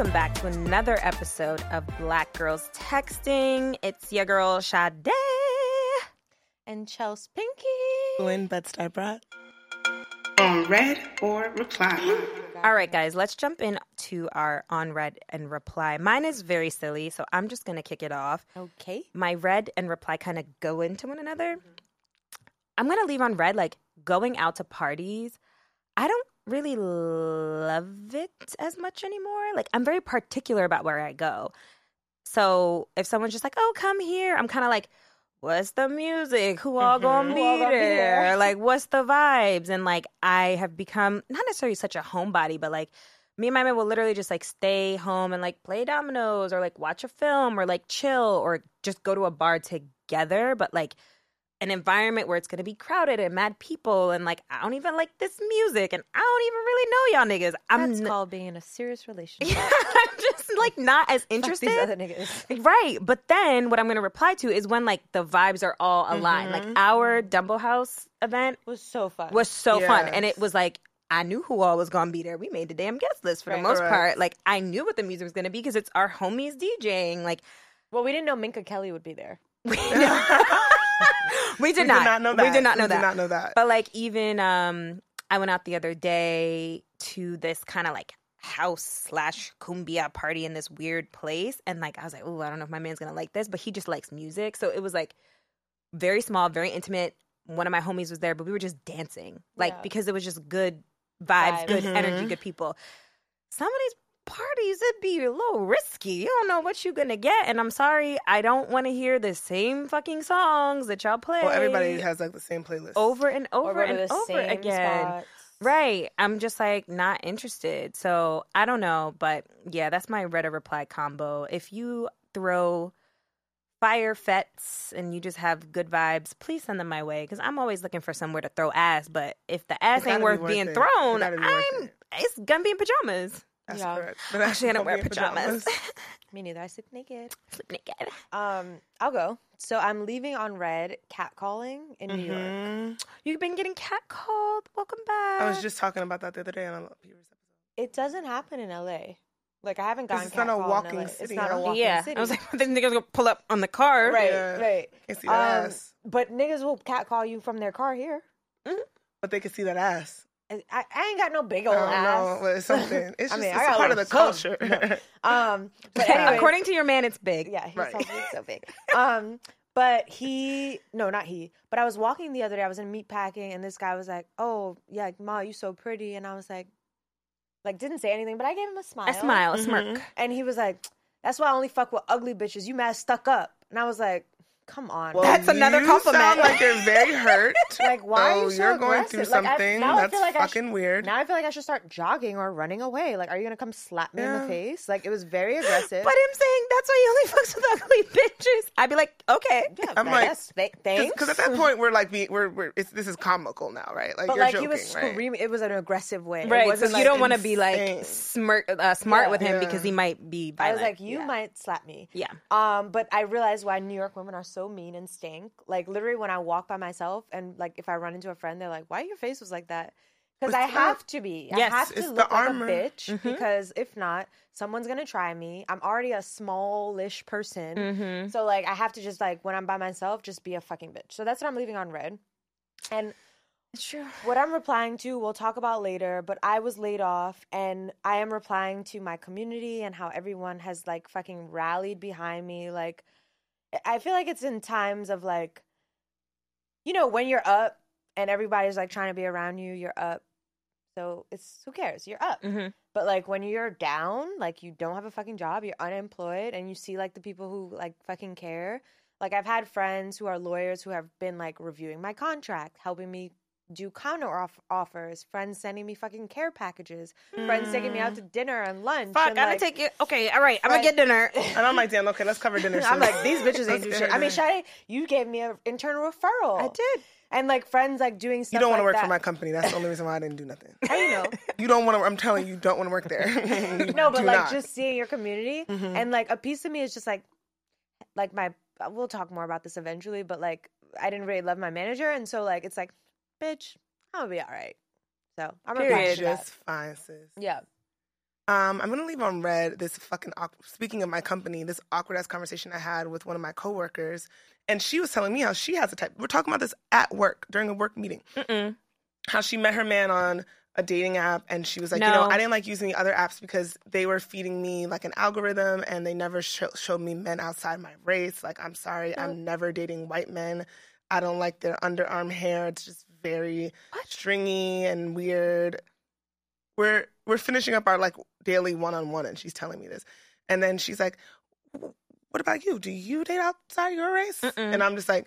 Welcome back to another episode of Black Girls Texting. It's your girl Sade. And Chelsea Pinky. Glenn Bed-Stuy brat. On read or reply. All right, guys, let's jump into our on read and reply. Mine is very silly, so I'm just gonna kick it off. Okay. My read and reply kind of go into one another. I'm gonna leave on read like going out to parties. I don't really love it as much anymore. Like I'm very particular about where I go. So if someone's just like, "Oh, come here," I'm kind of like, "What's the music? Who all gonna mm-hmm. be all gonna be there? there? Like, what's the vibes?" And like, I have become not necessarily such a homebody, but like, me and my man will literally just like stay home and like play dominoes or like watch a film or like chill or just go to a bar together. But like an environment where it's gonna be crowded and mad people and like I don't even like this music and I don't even really know y'all niggas. I'm That's n- called being in a serious relationship. I'm just like not as Fuck interested. these other niggas. Right. But then what I'm going to reply to is when like the vibes are all aligned. Like mm-hmm. our mm-hmm. Dumbo House event was so fun. was so fun. And it was like, I knew who all was going to be there. We made the damn guest list for Right. the most Correct. part. Like I knew what the music was going to be because it's our homies DJing. Like well, we didn't know Minka Kelly would be there. we did We not. did not know that. We did not know we that. Did not know that. But like even um I went out the other day to this kind of like house slash cumbia party in this weird place and like I was like, oh, I don't know if my man's gonna like this, but he just likes music. So it was like very small, very intimate. One of my homies was there, but we were just dancing. Like Yeah. because it was just good vibes, Vibes. good Mhm. energy, good people. Some of these parties it'd be a little risky. You don't know what you're gonna get. And I'm sorry, I don't wanna hear the same fucking songs that y'all oh, play well, everybody has like the same playlist. over and over and over again. spots. Right. I'm just like not interested. So I don't know. But yeah, that's my Reddit reply combo. If you throw fire fets and you just have good vibes, please send them my way because I'm always looking for somewhere to throw ass. But if the ass ain't worth worth being it. thrown, It be worth I'm it. it's gonna be in pajamas. That's Yeah. correct. But Actually, I don't wear in pajamas. Me neither. I sleep naked. Sleep naked. Um, I'll go. So I'm leaving on read catcalling in New York. Mhm. You've been getting catcalled. Welcome back. I was just talking about that the other day on a Peter's episode. It doesn't happen in LA. Like I haven't gotten it's not a walking LA. It's city, not a walking yeah. city. I was like, then niggas gonna pull up on the car. right, Yeah. right. Can't see that Um, ass. But niggas will catcall you from their car here. But they can see that ass. I, I I ain't got no big I old don't ass. know. But it's something. It's I just mean, I it's got part of the little culture. something. Um, but anyway, According to your man, it's big. yeah, he's Right. so big. Um, but he, no, not he. But I was walking the other day. I was in meat packing, and this guy was like, "Oh, yeah, Ma, you so pretty," and I was like, like didn't say anything, but I gave him a smile. A smile, a Mhm. smirk. and he was like, "That's why I only fuck with ugly bitches. You mad stuck up." And I was like, "Come on." Well, That's another you compliment. Sound like you're very hurt. Like, why are you Oh, so you're going through? Like, something now I that's feel like I fucking sh- weird. Now I feel like I should start jogging or running away. Like, are you gonna come slap me in the face? Like, it was very aggressive. But him saying that's why he only fucks with ugly bitches, I'd be like, okay. yeah, I'm like- guess. Th- thanks. Because at that point we're like being, we're, we're it's, this is comical now, right? Like but you're like joking, he was right? screaming. It was an aggressive way. Right, so wasn't you don't want to be like insane. smirk, uh, smart Yeah. with him Yeah. because he might be Violent. I was like, you Yeah. might slap me. Yeah. Um, but I realized why New York women are so mean and stink. Like literally, when I walk by myself and like if I run into a friend, they're like, "Why your face was like that?" Because I have to be. Yes, I have to the look like a bitch Mhm. because if not, someone's gonna try me. I'm already a smallish person, Mm-hmm. so like I have to just like when I'm by myself, just be a fucking bitch. So that's what I'm leaving on read. And It's true. what I'm replying to, we'll talk about later, but I was laid off and I am replying to my community and how everyone has like fucking rallied behind me. Like, I feel like it's in times of like, you know, when you're up and everybody's like trying to be around you, you're up. So it's who cares? You're up. Mm-hmm. But like when you're down, like you don't have a fucking job, you're unemployed, and you see like the people who like fucking care. Like I've had friends who are lawyers who have been like reviewing my contract, helping me do counter off- offers, friends sending me fucking care packages, friends taking me out to dinner and lunch. Fuck, and, I'm gonna take it. Okay, all right, I'm gonna get dinner. And I'm like, damn, okay, let's cover dinner. I'm like, these bitches ain't do shit. I mean, Sade, you gave me an internal referral. I did. And like friends like doing stuff. You don't want to like work that. for my company. That's the only reason why I didn't do nothing. How you know? You don't want to. I'm telling you, you don't want to work there. No, but like not. just seeing your community Mhm. and like a piece of me is just like, like my. We'll talk more about this eventually, but like I didn't really love my manager, and so like it's like, bitch, gonna be all right. So I'm gonna Period. just fine, sis. Yeah. Um, I'm gonna leave on read this fucking. Awkward, speaking of my company, this awkward ass conversation I had with one of my coworkers, and she was telling me how she has a type. We're talking about this at work during a work meeting. Mm-mm. How she met her man on a dating app, and she was like, you know, I didn't like using the other apps because they were feeding me like an algorithm, and they never sho- showed me men outside my race. Like, I'm sorry, I'm never dating white men. I don't like their underarm hair. It's just very stringy and weird. We're we're finishing up our like daily one on one, and she's telling me this, and then she's like, "What about you? Do you date outside your race?" Mm-mm. And I'm just like,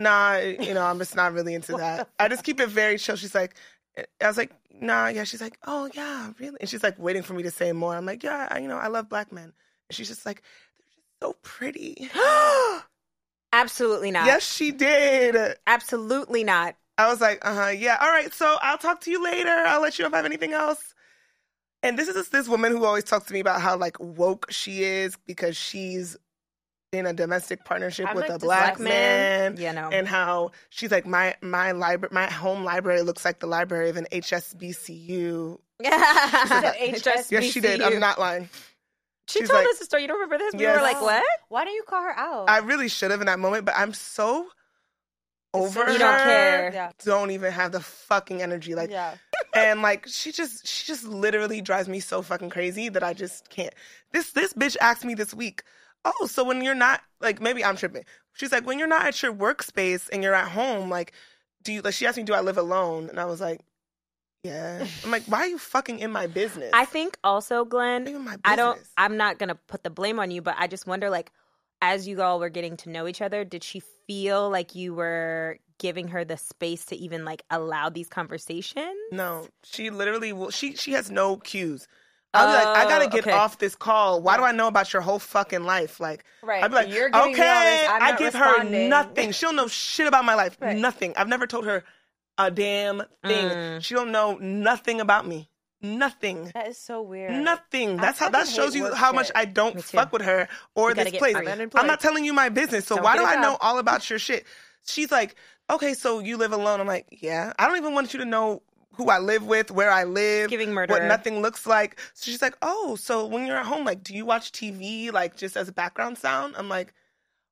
"Nah, you know, I'm just not really into that. I just keep it very chill." She's like, eh, "I was like, nah, yeah." She's like, "Oh yeah, really?" And she's like waiting for me to say more. I'm like, "Yeah, I, you know, I love black men." And she's just like, "They're just so pretty." Absolutely not. yes, she did. Absolutely not. I was like, uh huh, yeah, all right, so I'll talk to you later. I'll let you know if I have anything else. And this is this, this woman who always talks to me about how like woke she is because she's in a domestic partnership I'm with like a black Black man. man. Yeah, no. And how she's like my my library my home library looks like the library of an HSBCU. Yeah, HSBCU. Yes, she did. I'm not lying. She She's told like- us the story. You don't remember this? We Yes. were like, what? Why don't you call her out? I really should have in that moment, but I'm so over You You don't care. Yeah. Don't even have the fucking energy. Like yeah. and like she just she just literally drives me so fucking crazy that I just can't. This this bitch asked me this week, "Oh, so when you're not like maybe I'm tripping." She's like, "When you're not at your workspace and you're at home, like do you like she asked me, "Do I live alone?" And I was like, "Yeah." I'm like, "Why are you fucking in my business?" I think also, Glenn, in my business. I don't. I'm not gonna put the blame on you, but I just wonder, like, as you all were getting to know each other, did she feel like you were giving her the space to even like allow these conversations? No, she literally will. She she has no cues. I'll be like, I gotta Oh, get okay. off this call. Why do I know about your whole fucking life? Like, Right. I'd be like, You're giving me okay, I'm I not give responding. her nothing. She don't know shit about my life. Right. Nothing. I've never told her a damn thing. Mm. She don't know nothing about me. Nothing. That is so weird. Nothing. I That's how that shows you work how much shit. I don't fuck with her or this place. I'm not telling you my business. So Don't why do I know all about your shit? She's like, okay, so you live alone. I'm like, yeah. I don't even want you to know who I live with, where I live, Giving murder, what nothing looks like. So she's like, oh, so when you're at home, like, do you watch TV like just as a background sound? I'm like,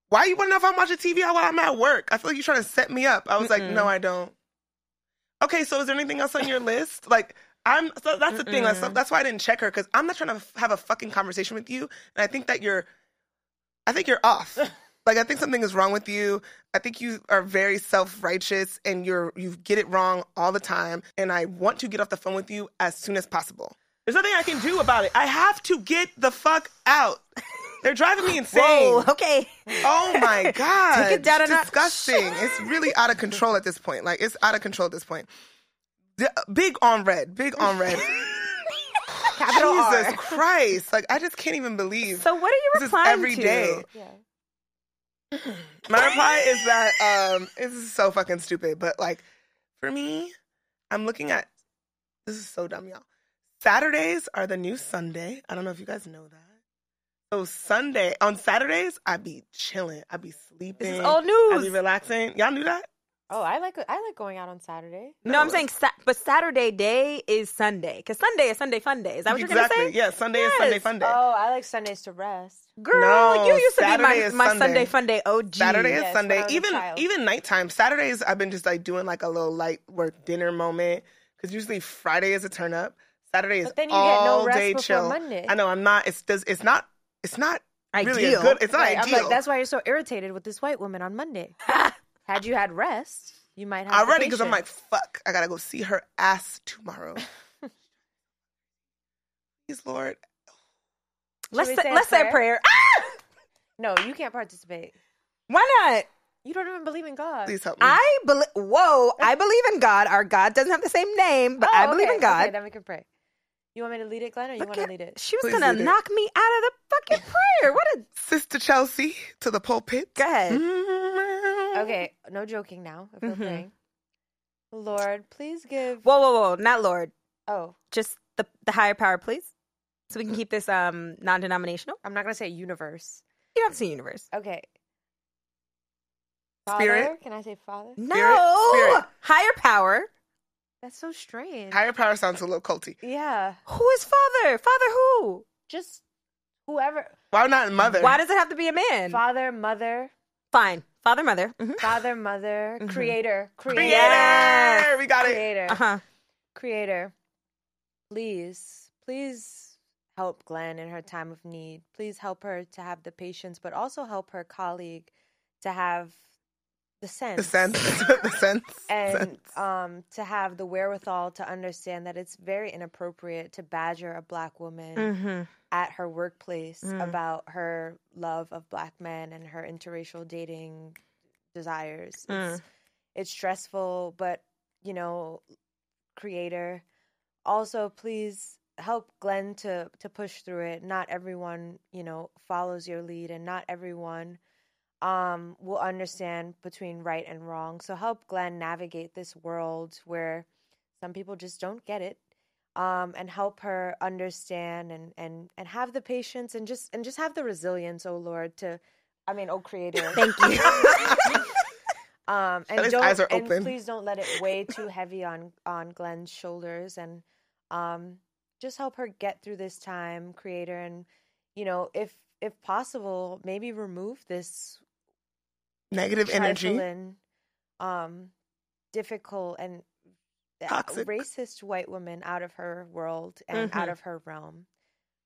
why you want to know if I'm watching TV while I'm at work? I feel like you're trying to set me up. I was like, Mm-mm. no, I don't. Okay, so is there anything else on your list? Like, I'm so that's the thing. That's, Mm-mm. that's why I didn't check her because I'm not trying to have a fucking conversation with you, and I think that you're, I think you're off. like, I think something is wrong with you. I think you are very self righteous, and you're you get it wrong all the time. And I want to get off the phone with you as soon as possible. There's nothing I can do about it. I have to get the fuck out. They're driving me insane. Whoa. Okay. Oh my god! Take it down It's disgusting. it's really out of control at this point. Like it's out of control at this point. D- big on read. Big on read. Capital Jesus R. Christ! Like I just can't even believe. So what are you this is replying every to? day. Yeah. My reply is that um, this is so fucking stupid. But like, for me, I'm looking at this is so dumb, y'all. Saturdays are the new Sunday. I don't know if you guys know that. So Sunday on Saturdays, I be chilling. I be sleeping. This is old I be relaxing. Y'all knew that? Oh, I like I like going out on Saturday. No, I'm saying, sa- but Saturday day is Sunday because Sunday is Sunday fun day. Is that what exactly. you're gonna say? Yeah, Sunday is Sunday Yes. fun day. Oh, I like Sundays to rest. Girl, No, you used to be my, my Sunday. Sunday fun day OG. Saturday is Yes, Sunday. I was a Even child. even nighttime. Saturdays I've been just like doing like a little light work dinner moment because usually Friday is a turn up. Saturday is But then you get no rest day chill. Monday. I know I'm not. It's does. It's not. It's not really a good. It's not Right, I'm ideal. like, that's why you're so irritated with this white woman on Monday. had you had rest, you might have already because I'm like, fuck. I gotta go see her ass tomorrow. Please, Lord. let's say, say let's say a prayer? prayer. Ah! no, you can't participate. Why not? You don't even believe in God. Please help me. I believe. Whoa, I believe in God. Our God doesn't have the same name, but Oh, I believe okay, in God. Okay, then we can pray. You want me to lead it, Glenn, or you Look want to lead it? She was Please gonna lead it. knock me out of the fucking prayer. What a Sister Chelsea to the pulpit. go ahead. Mm-hmm. Okay, no joking now. If we're Mhm. praying. Lord, please give. Whoa, whoa, whoa! Not Lord, Oh, just the the higher power, please, so we can keep this um non-denominational. I'm not gonna say universe. You don't have to say universe. Okay. Spirit. Can I say Father? No, Spirit. higher power. That's so strange. Higher power sounds a little culty. yeah, Who is father? Father who? just whoever. Why not mother? Why does it have to be a man? Father, mother, Fine, father, mother. hmm father, mother, Mhm. creator, creator, Creator. Yes. We got it. creator, Uh huh. creator. Please, please help Glenn in her time of need. Please help her to have the patience, but also help her colleague to have the sense. The sense. the sense. and sense. um, to have the wherewithal to understand that it's very inappropriate to badger a black woman Mm-hmm. at her workplace Mm. about her love of black men and her interracial dating desires. Mm. It's, it's stressful, but you know, creator, also please help Glenn to to push through it. Not everyone, you know, follows your lead, and not everyone um will understand between right and wrong. So help Glenn navigate this world where some people just don't get it. Um, and help her understand and, and and have the patience and just and just have the resilience, oh Lord, to I mean, oh creator. Thank you. Um, and don't eyes are and open. please don't let it weigh too heavy on on Glenn's shoulders, and um, just help her get through this time, creator, and you know, if if possible, maybe remove this Negative energy. um, difficult and uh, Toxic. racist white woman out of her world and out Mhm. of her realm.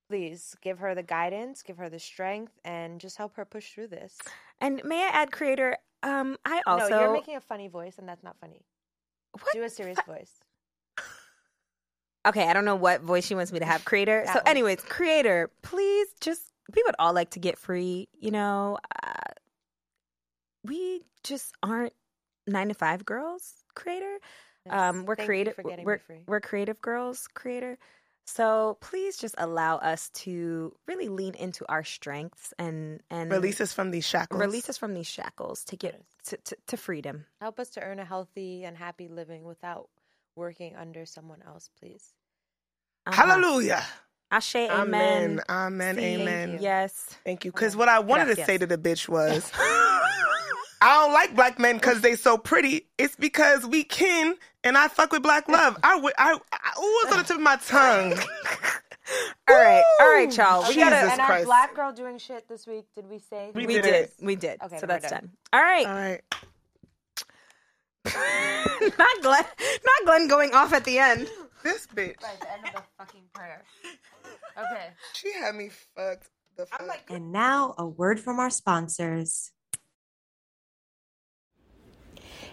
Please give her the guidance, give her the strength, and just help her push through this. and may I add, creator? Um, I also no, you're making a funny voice, and that's not funny. What? Do a serious voice. Okay, I don't know what voice she wants me to have. Creator. So, one. anyways, creator, please just we would all like to get free. You know, uh, we just aren't nine to five girls. Creator. Um, we're Thank creative. for getting me we're we're creative girls. Creator. So please just allow us to really lean into our strengths and and Release us from these shackles. release us from these shackles to get to, to, to freedom. Help us to earn a healthy and happy living without working under someone else, please. Uh-huh. Hallelujah. Ashe, Amen. amen. Amen. See, Amen. you. Yes. Thank you. Because what I wanted to Gracias. say to the bitch was, I don't like black men because they so pretty. It's because we kin and I fuck with black love. I would. I. I ooh, it's on the tip of my tongue. all right, all right, Woo! y'all. We Jesus gotta. and our Christ. black girl doing shit this week, did we say? We We did did. We did. Okay, so then we're that's done. done. All right. All right. not Glenn. Not Glenn going off at the end. This bitch. Right, the end of the fucking prayer. Okay. She had me fucked. The fuck. And now, a word from our sponsors.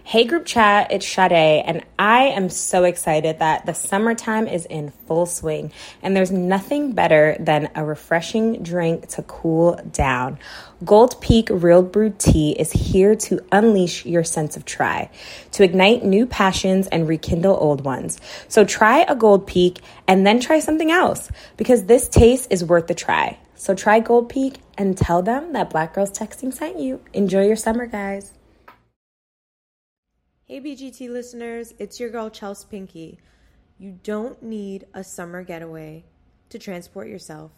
Hey group chat, it's Sade, and I am so excited that the summertime is in full swing, and there's nothing better than a refreshing drink to cool down. Gold Peak Real Brewed Tea is here to unleash your sense of try, to ignite new passions and rekindle old ones. So try a Gold Peak and then try something else, because this taste is worth the try. So try Gold Peak and tell them that Black Girls Texting sent you. Enjoy your summer, guys. Hey, BGT listeners, it's your girl Chelsea Pinky. You don't need a summer getaway to transport yourself.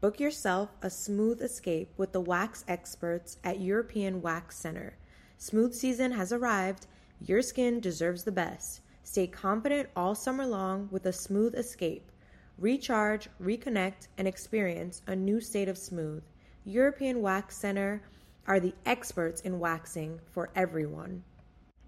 Book yourself a smooth escape with the wax experts at European Wax Center. Smooth season has arrived. Your skin deserves the best. Stay confident all summer long with a smooth escape. Recharge, reconnect, and experience a new state of smooth. European Wax Center are the experts in waxing for everyone.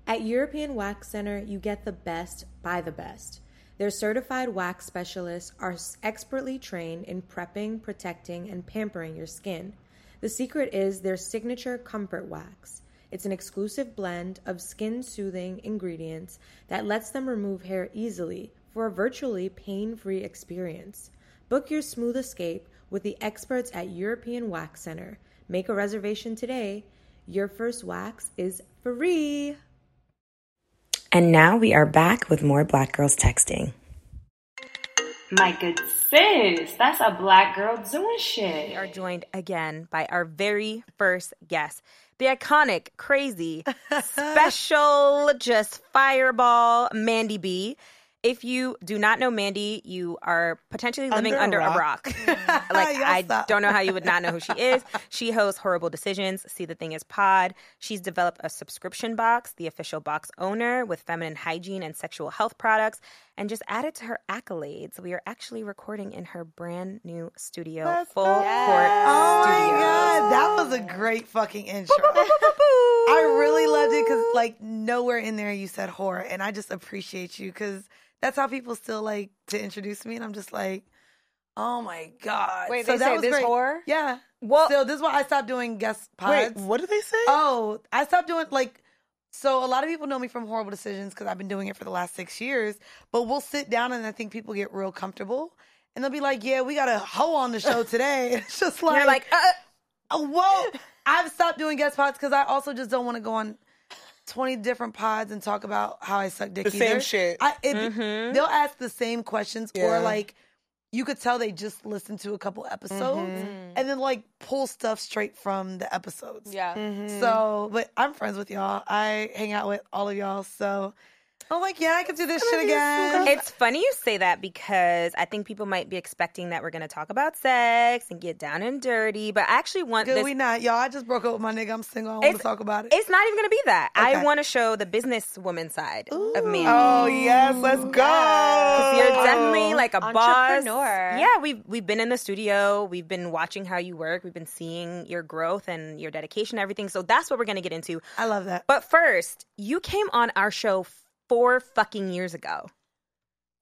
At European Wax Center, you get the best by the best. Their certified wax specialists are expertly trained in prepping, protecting, and pampering your skin. The secret is their signature comfort wax. It's an exclusive blend of skin soothing ingredients that lets them remove hair easily for a virtually pain free experience. Book your smooth escape with the experts at European Wax Center. Make a reservation today. your first wax is free. And now we are back with more Black Girls Texting. My good sis, that's a black girl doing shit. We are joined again by our very first guest, the iconic, crazy, special, just fireball Mandy B. If you do not know Mandy, you are potentially living Under under, a a rock. rock. like I don't know how you would not know who she is. She hosts Horrible Decisions, See the Thing is Pod. She's developed a subscription box, the official box owner with feminine hygiene and sexual health products, and just added to her accolades. We are actually recording in her brand new studio, Let's full go. court Oh my god, that was a great fucking intro. I really loved it because like nowhere in there you said horror, and I just appreciate you because that's how people still like to introduce me, and I'm just like, oh my god. Wait, so they that say was this great. horror? Yeah. Well- so this is why I stopped doing guest Wait, pods. what did they say? Oh, I stopped doing like. So a lot of people know me from Horrible Decisions because I've been doing it for the last six years. But we'll sit down and I think people get real comfortable, and they'll be like, "Yeah, we got a hoe on the show today." It's just like, You're like, uh, well, I've stopped doing guest pods because I also just don't want to go on twenty different pods and talk about how I suck dick. The same shit. I, it, Mhm. They'll ask the same questions, Yeah. or like you could tell they just listened to a couple episodes Mm-hmm. and then like pull stuff straight from the episodes. Yeah. Mm-hmm. So, but I'm friends with y'all. I hang out with all of y'all. So I'm like, yeah, I could do this shit again. It's funny you say that because I think people might be expecting that we're going to talk about sex and get down and dirty, but I actually want Good this. we not, y'all. I just broke up with my nigga. I'm single. I want to It's- talk about it. It's not even going to be that. I want to show the businesswoman side of me. Oh yes, let's go. You're definitely like a boss. Entrepreneur. Yeah, we've we've been in the studio. We've been watching how you work. We've been seeing your growth and your dedication, and everything. So that's what we're going to get into. I love that. But first, you came on our show four fucking years ago.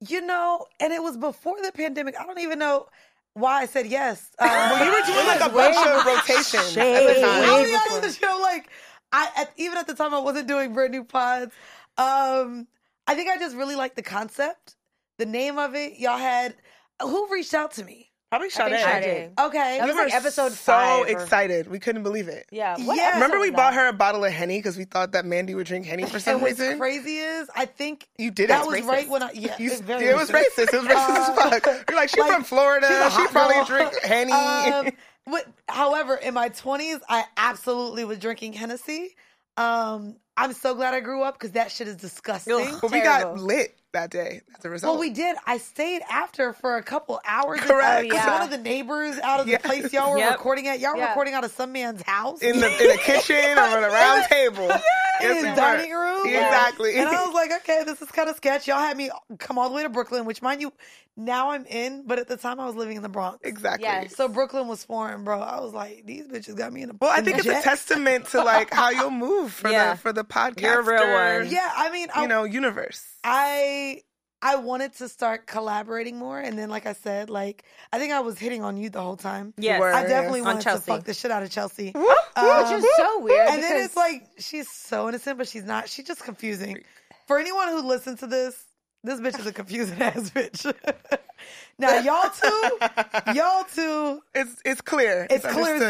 You know, and it was before the pandemic. I don't even know why I said yes. Um, Well, you were doing like a bunch of rotations at the time. I was on the show like I at, even at the time I wasn't doing brand new pods. Um, I think I just really liked the concept, the name of it. Y'all had who reached out to me. Probably I think Sade. Sade. Okay, That was We like were episode so five or- excited. We couldn't believe it. Yeah. Yeah. What episode Remember we bought her a bottle of Henny because we thought that Mandy would drink Henny for some and what's reason. crazy is I think You did it. that was racist. right when I yeah You, it's very it was racist. It was racist as fuck. You're like, she's Like, from Florida. she's She probably girl. drink Henny. Um, but, however, in my twenties, I absolutely was drinking Hennessy. Um, I'm so glad I grew up because that shit is disgusting. but we got lit that day as a result. Well, we did. I stayed after for a couple hours. Correct. Because Oh, yeah. One of the neighbors out of the place y'all were Yep. recording at, y'all were Yeah. recording out of some man's house. in the in the kitchen or on a round table. in Yes, his dining room. Exactly. And I was like, okay, this is kind of sketch. Y'all had me come all the way to Brooklyn, which mind you, now I'm in, but at the time I was living in the Bronx. exactly. Yes. So Brooklyn was foreign, bro. I was like, these bitches got me in a Well, I think it's a testament to like how you'll move for Yeah. the for the podcast. You're a real one. Yeah, I mean, I, You know, universe. I I wanted to start collaborating more, and then, like I said, like I think I was hitting on you the whole time. Yeah. I definitely On wanted to fuck the shit out of Chelsea. Um, Which is so weird. and then it's like she's so innocent, but she's not. She's just confusing. For anyone who listens to this, this bitch is a confusing ass bitch. now y'all two, y'all two, It's it's clear. it's clear as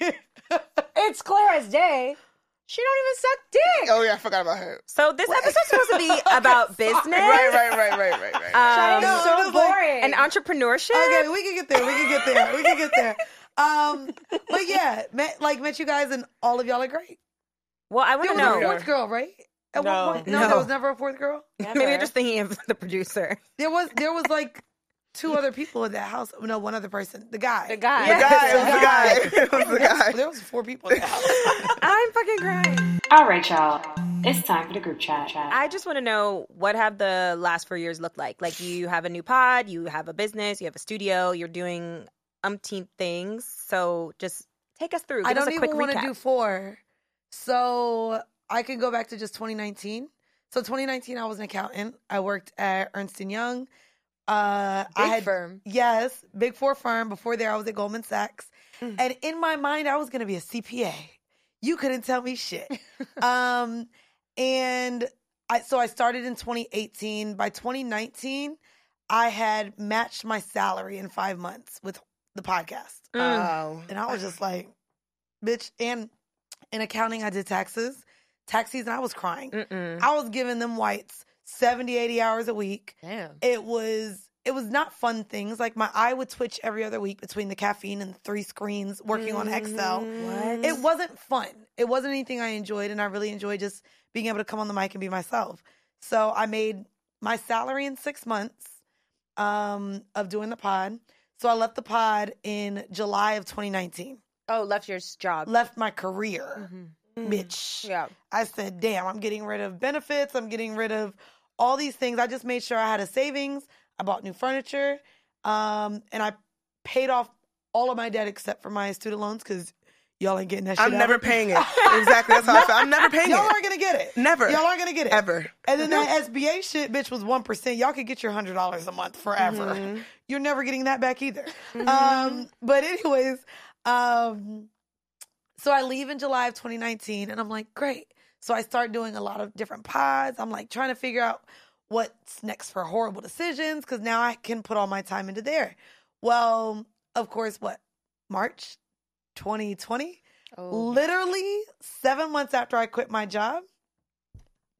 day. it's clear as day. She don't even suck dick. Oh yeah, I forgot about her. So this episode's supposed to be about business Right, right, right, right, right, right. um, No, so it was like- boring. and entrepreneurship. Okay, we can get there. We can get there. We can get there. Um, but yeah, met, like met you guys, and all of y'all are great. Well, I want There to was a know. fourth girl, right? At No. one point, no, No. there was never a fourth girl. Maybe you're just thinking of the producer. There was, there was like two other people in that house. No, one other person. The guy. the guy. The guy, it was the guy. It was the guy. There was four people in that house. I'm fucking crying. All right, y'all. It's time for the group chat. I just want to know what have the last four years looked like? Like you have a new pod, you have a business, you have a studio, you're doing umpteen things. So just take us through. Give I don't us a even want to do four. So I can go back to just 2019. So 2019, I was an accountant. I worked at Ernst and Young. Uh, I Big had firm. Yes, big four firm. Before there, I was at Goldman Sachs, Mm. and in my mind, I was going to be a CPA. You couldn't tell me shit. um, and I so I started in 2018. By 2019, I had matched my salary in five months with the podcast. Mm. Wow. And I was just like, bitch. And In accounting, I did taxes. Tax season, I was crying. Mm-mm. I was giving them whites 70, 80 hours a week. Damn. It was it was not fun things. Like my eye would twitch every other week between the caffeine and the three screens working on Excel. What? It wasn't fun. It wasn't anything I enjoyed, and I really enjoyed just being able to come on the mic and be myself. So I made my salary in six months um, of doing the pod. So I left the pod in July of 2019. Oh, left your job. Left my career, Mhm. Bitch. Yeah. I said, damn, I'm getting rid of benefits. I'm getting rid of all these things. I just made sure I had a savings. I bought new furniture. Um, and I paid off all of my debt except for my student loans because y'all ain't getting that shit I'm out never paying it. Exactly. That's how I feel. I'm never paying it. Y'all aren't gonna get it. Never. Y'all aren't gonna get it. Ever. And then that SBA shit, bitch, was one percent. Y'all could get your hundred dollars a month forever. Mm-hmm. You're never getting that back either. Um, but anyways, um, so I leave in July of 2019, and I'm like, great. So I start doing a lot of different pods. I'm like trying to figure out what's next for horrible decisions because now I can put all my time into there. Well, of course, what March 2020. Oh. Literally seven months after I quit my job,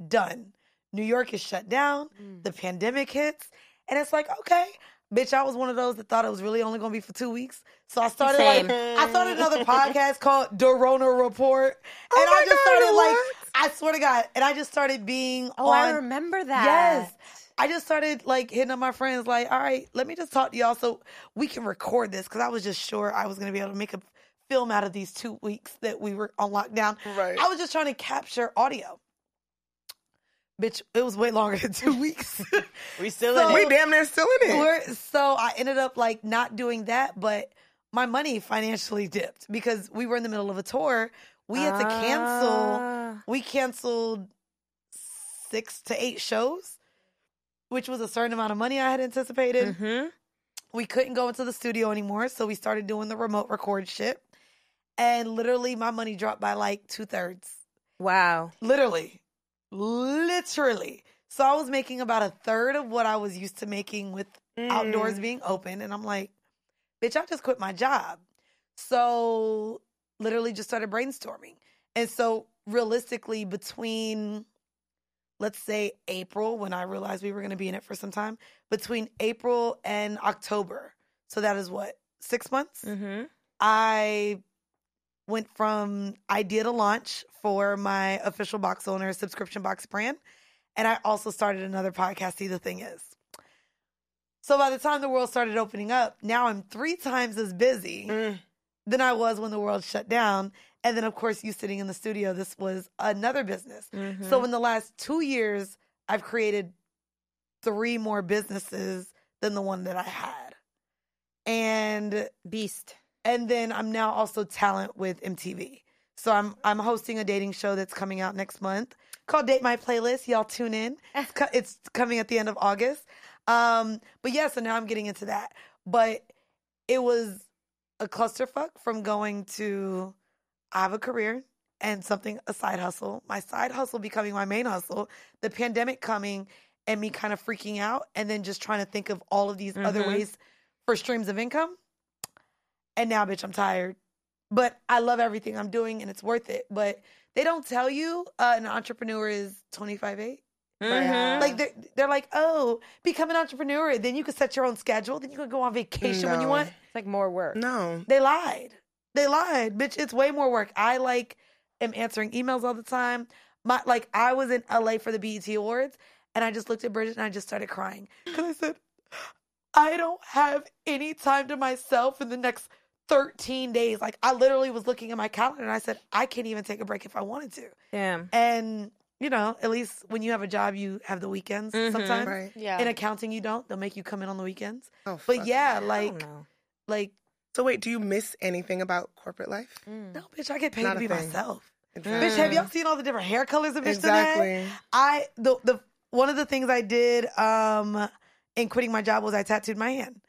done. New York is shut down. Mm. The pandemic hits. And it's like, okay, bitch, I was one of those that thought it was really only going to be for two weeks. So I started Same. like, I started another podcast called Dorona Report. Oh and Oh my I just God, started like? I swear to God. And I just started being Oh, on. I remember that. Yes. I just started like hitting up my friends, like, all right, let me just talk to y'all so we can record this because I was just sure I was going to be able to make a film out of these two weeks that we were on lockdown. Right. I was just trying to capture audio. Bitch, it was way longer than two weeks. We still So- in it. We damn near still in it. We're- so I ended up like not doing that, but my money financially dipped because we were in the middle of a tour. We had to cancel. Ah. We canceled six to eight shows, which was a certain amount of money I had anticipated. Mhm. We couldn't go into the studio anymore, so we started doing the remote record shit. And literally, my money dropped by like two thirds. Wow. Literally. Literally. So I was making about a third of what I was used to making with outdoors being open. And I'm like, bitch, I just quit my job. So literally just started brainstorming. And so realistically, between let's say April, when I realized we were going to be in it for some time, between April and October, so that is what, six months? Mm-hmm. I went from idea to launch for my official box owner subscription box brand. And I also started another podcast, See the Thing Is. So by the time the world started opening up, now I'm three times as busy Mm. than I was when the world shut down. And then, of course, you sitting in the studio, this was another business. Mm-hmm. So in the last two years, I've created three more businesses than the one that I had. And Beast. And then I'm now also talent with MTV. So I'm I'm hosting a dating show that's coming out next month called Date My Playlist. Y'all tune in. It's, co- it's coming at the end of August. Um, but yeah, so now I'm getting into that. But it was a clusterfuck from going to I have a career and something a side hustle. My side hustle becoming my main hustle. The pandemic coming and me kind of freaking out, and then just trying to think of all of these other Mhm. ways for streams of income. And now, bitch, I'm tired. But I love everything I'm doing and it's worth it. But they don't tell you uh, an entrepreneur is 25 8. Mhm. Like they're, they're like, oh, become an entrepreneur. Then you can set your own schedule. Then you can go on vacation when you want. It's like more work. No. They lied. They lied, bitch. It's way more work. I like am answering emails all the time. My like I was in LA for the BET Awards, and I just looked at Bridget and I just started crying because I said, I don't have any time to myself in the next 13 days. Like I literally was looking at my calendar and I said, I can't even take a break if I wanted to. Damn. And you know, at least when you have a job, you have the weekends Mhm. sometimes. Right. Yeah. In accounting, you don't. They'll make you come in on the weekends. Oh, But yeah, I like, like, So wait, do you miss anything about corporate life? Mm. no, bitch, I get paid Not to be thing. myself. Exactly. Bitch, have y'all seen all the different hair colors of bitch done had? I the the one of the things I did um in quitting my job was I tattooed my hand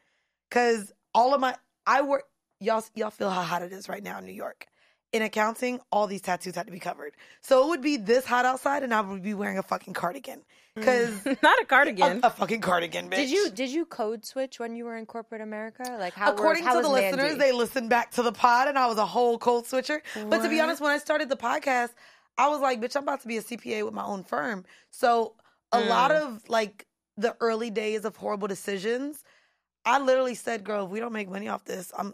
because all of my I work y'all y'all feel how hot it is right now in New York. in accounting, all these tattoos had to be covered. So it would be this hot outside, and I would be wearing a fucking cardigan mm. because Not a cardigan. a, a fucking cardigan, bitch. Did you did you code switch when you were in corporate America? Like how? According how to was the listeners, Mandy? they listened back to the pod, and I was a whole code switcher. But to be honest, when I started the podcast, I was like, "Bitch, I'm about to be a CPA with my own firm." So a lot mm. of like the early days of horrible decisions, I literally said, "Girl, if we don't make money off this, I'm."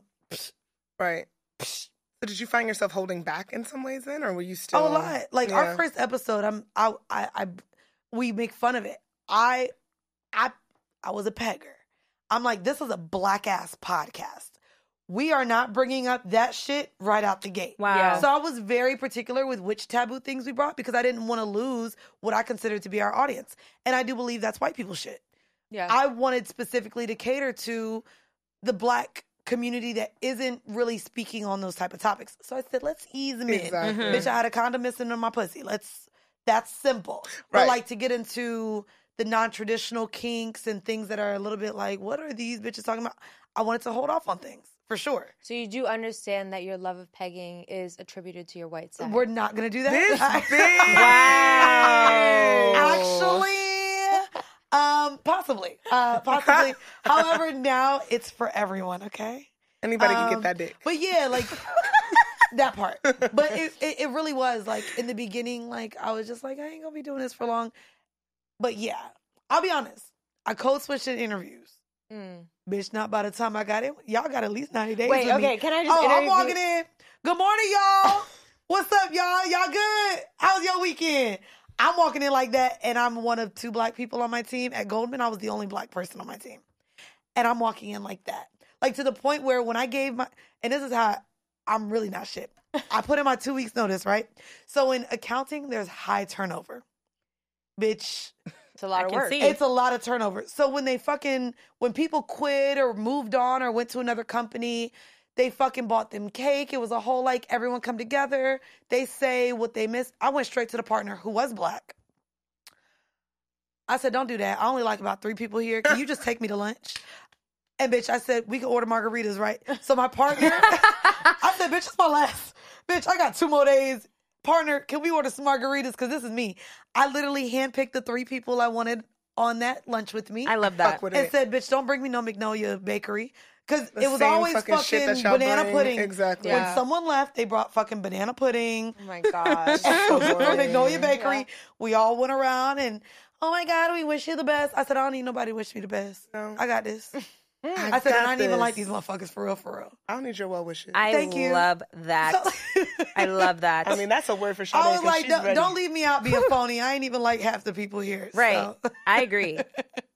Right. So did you find yourself holding back in some ways then, or were you still Oh, a lot. Like Yeah. our first episode, I'm I, I I we make fun of it. I I I was a pegger. I'm like, this is a black ass podcast. We are not bringing up that shit right out the gate. Wow. Yeah. So I was very particular with which taboo things we brought because I didn't want to lose what I considered to be our audience. And I do believe that's white people shit. yeah. I wanted specifically to cater to the black community that isn't really speaking on those type of topics. So I said, let's ease them Exactly. in. Bitch, I had a condom missing in my pussy. Let's that's simple. But like to get into the non-traditional kinks and things that are a little bit like, what are these bitches talking about? I wanted to hold off on things for sure. so you do understand that your love of pegging is attributed to your white side. We're not gonna do that. This Actually, um, possibly, uh, possibly. However, now it's for everyone. Okay. Anybody can Um, get that dick. But yeah, like that part. But it, it, it really was like in the beginning, like I was just like, I ain't gonna be doing this for long. But yeah, I'll be honest. I code switched in interviews. Mm. Bitch, not by the time I got in. Y'all got at least 90 days. Wait, with me. okay, can I just Oh, I'm walking in. Good morning, y'all. What's up, y'all? Y'all good? How's your weekend? I'm walking in like that, and I'm one of two black people on my team. At Goldman, I was the only black person on my team. And I'm walking in like that. Like to the point where when I gave my, and this is how I'm really not shit. I put in my two weeks notice, right? So in accounting, there's high turnover. Bitch, It's a lot I of work. see. it's a lot of turnover. So when they fucking when people quit or moved on or went to another company, they fucking bought them cake. It was a whole like everyone come together. They say what they miss. I went straight to the partner who was black. I said, "Don't do that. I only like about three people here. Can you just take me to lunch?" And bitch, I said we can order margaritas, right? So my partner, I said, "Bitch, it's my last. Bitch, I got two more days. Partner, can we order some margaritas? Because this is me. I literally handpicked the three people I wanted on that lunch with me. I love that. And it. said, "Bitch, don't bring me no Magnolia Bakery." Because it was always fucking fucking, shit banana bring. pudding. Exactly. When someone left, they brought fucking banana pudding Oh my gosh. from boring. Magnolia Bakery. Yeah. We all went around and, oh my God, we wish you the best. I said, I don't need nobody to wish me the best. No. I got this. Mm. I, I said, I didn't even like these motherfuckers for real, for real. I don't need your well wishes. I Thank you. love that. I love that. I mean, that's a word for Sade. I was 'cause like, don't, ready. don't leave me out being phony. I ain't even like half the people here. Right. so. I agree.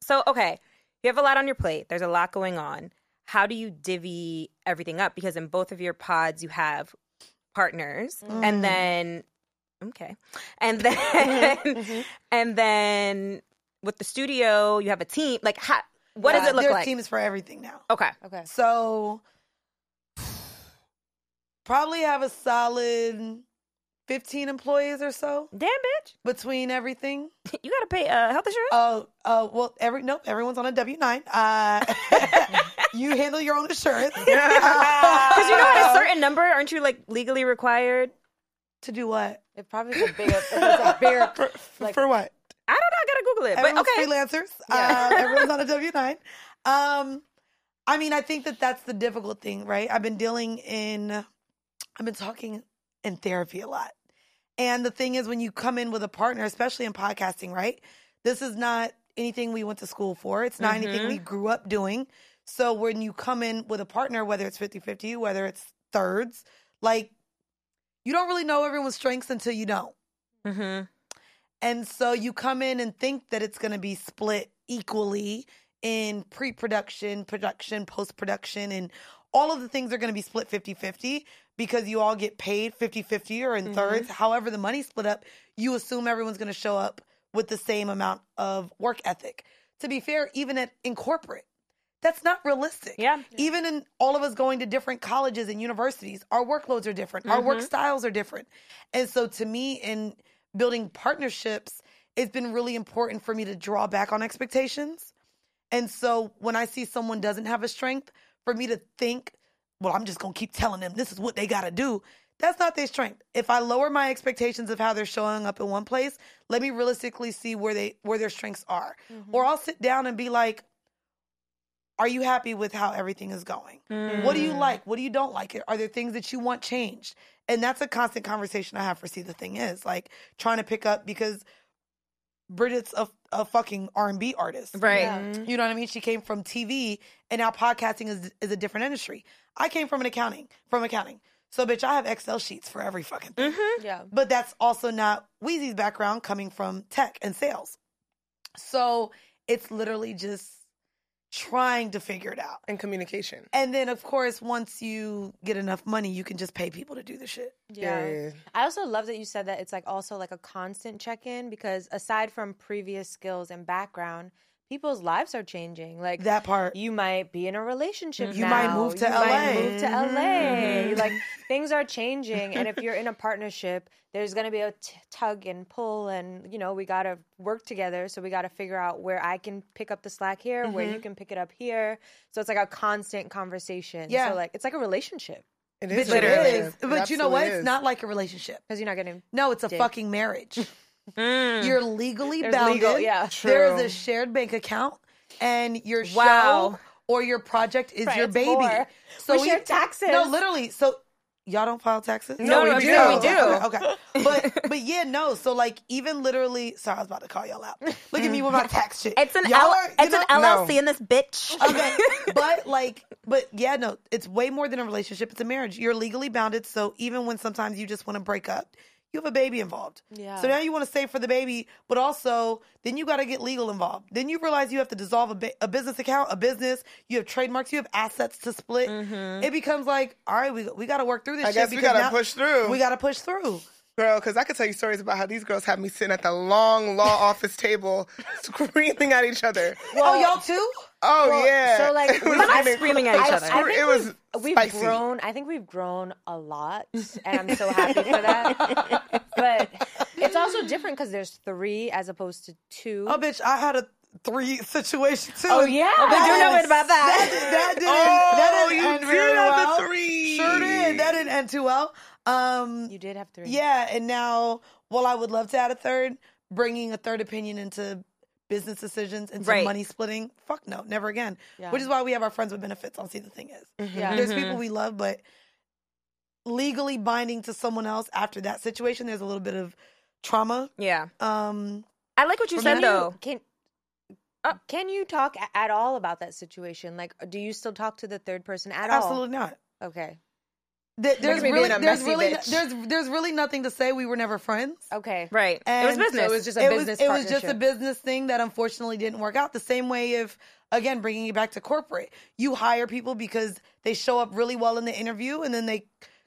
So, okay, you have a lot on your plate. There's a lot going on. How do you divvy everything up? Because in both of your pods, you have partners, Mm. and then okay, and then and then with the studio, you have a team. Like, how, what does it look There's like? teams for everything now. Okay, Okay. So probably have a solid 15 employees or so damn bitch, between everything. you got to pay uh, health insurance. Oh, uh, well, every nope, everyone's on a W nine. Uh, you handle your own insurance. Because you know, at a certain number, aren't you like legally required? to do what? It probably is a big, it's a bigger, For, like, for what? I don't know. I gotta Google it. But Everyone's okay, freelancers. Uh, everyone's on a W nine. Um, I mean, I think that that's the difficult thing, right? I've been dealing in, I've been talking in therapy a lot, and the thing is, when you come in with a partner, especially in podcasting, right? This is not anything we went to school for. It's not anything we grew up doing. So when you come in with a partner, whether it's 50-50, whether it's thirds, like you don't really know everyone's strengths until you don't. hmm And so you come in and think that it's going to be split equally in pre production, production, post production, and all of the things are going to be split 50 50 because you all get paid 50 50 or in thirds. Mm-hmm. However, the money's split up, you assume everyone's going to show up with the same amount of work ethic. To be fair, even at, in corporate, that's not realistic. Yeah. Even in all of us going to different colleges and universities, our workloads are different. Our work mm-hmm. styles are different. And so to me, in building partnerships, it's been really important for me to draw back on expectations. And so when I see someone doesn't have a strength, for me to think, well, I'm just gonna keep telling them this is what they gotta do. That's not their strength. If I lower my expectations of how they're showing up in one place, let me realistically see where they where their strengths are. Mm-hmm. Or I'll sit down and be like, are you happy with how everything is going? Mm. What do you like? What do you don't like? Are there things that you want changed? And that's a constant conversation I have for See the Thing is like trying to pick up because Bridget's a, a fucking R and B artist, Right. Mm-hmm. You know what I mean? She came from TV, and now podcasting is is a different industry. I came from an accounting, from accounting. So, bitch, I have Excel sheets for every fucking thing. Mm-hmm. Yeah. But that's also not Weezy's background coming from tech and sales. So it's literally just trying to figure it out. And communication. And then, of course, once you get enough money, you can just pay people to do the shit. Yeah. Period. I also love that you said that it's like also like a constant check in because aside from previous skills and background, people's lives are changing. Like That part. you might be in a relationship. You might move to You LA. Might move to LA. Mm-hmm. Like things are changing, and if you're in a partnership, there's gonna be a t- tug and pull, and you know we gotta work together. So we gotta figure out where I can pick up the slack here, where Mm-hmm. you can pick it up here. So it's like a constant conversation. Yeah. So like it's like a relationship It Bitch, is. it literally. is. It But you know what? It's not like a relationship. because you're not getting. No, it's a Dick. fucking marriage. Mm. You're legally There's bounded. legal- yeah. There is a shared bank account, and your Wow. show or your project is Right, your it's baby. more. We share taxes. No, literally. So y'all don't file taxes? No, we no, do. no, we do. Okay, okay. but but yeah, no. So like even literally, sorry, I was about to call y'all out. Look at me with my tax shit. It's an Y'all L- are- you it's know- an LLC in this bitch. okay, but like, but yeah, no, it's way more than a relationship. It's a marriage. You're legally bounded, so even when sometimes you just want to break up, you have a baby involved. Yeah. So now you want to save for the baby, but also then you got to get legal involved. Then you realize you have to dissolve a, ba- a business account, a business. You have trademarks. You have assets to split. Mm-hmm. It becomes like, all right, we we got to work through this. I shit guess we gotta push through. We got to push through. Girl, because I could tell you stories about how these girls have me sitting at the long law office table screaming at each other. oh, y'all too? Oh, Well, yeah. so, like, It was we're not getting- screaming at each other. I think it was we've, we've grown. I think we've grown a lot, and I'm so happy for that. but it's also different because there's three as opposed to two. Oh, bitch, I had a three situation too. Oh, yeah? That I do know didn't- about that. That, that didn't. Oh, that didn't you end did very have the well. three. Sure did. That didn't end too well. Um, you did have three. yeah, and now, while I would love to add a third, bringing a third opinion into business decisions, into Right. money splitting, fuck no, never again. Yeah. Which is why we have our friends with benefits on See the Thing is. Yeah. There's Mm-hmm. people we love, but legally binding to someone else after that situation, there's a little bit of trauma. Yeah. Um, I like what you Can said you- though. Can can you talk at all about that situation? Like, do you still talk to the third person at all? absolutely not. Okay. Th- There's really, a there's messy really, bitch. there's, there's really nothing to say. We were never friends. Okay. Right. it And was so business. it was just a it business was, it was just a business thing that unfortunately didn't work out. The same way if, again, bringing it back to corporate, you hire people because they show up really well in the interview and then they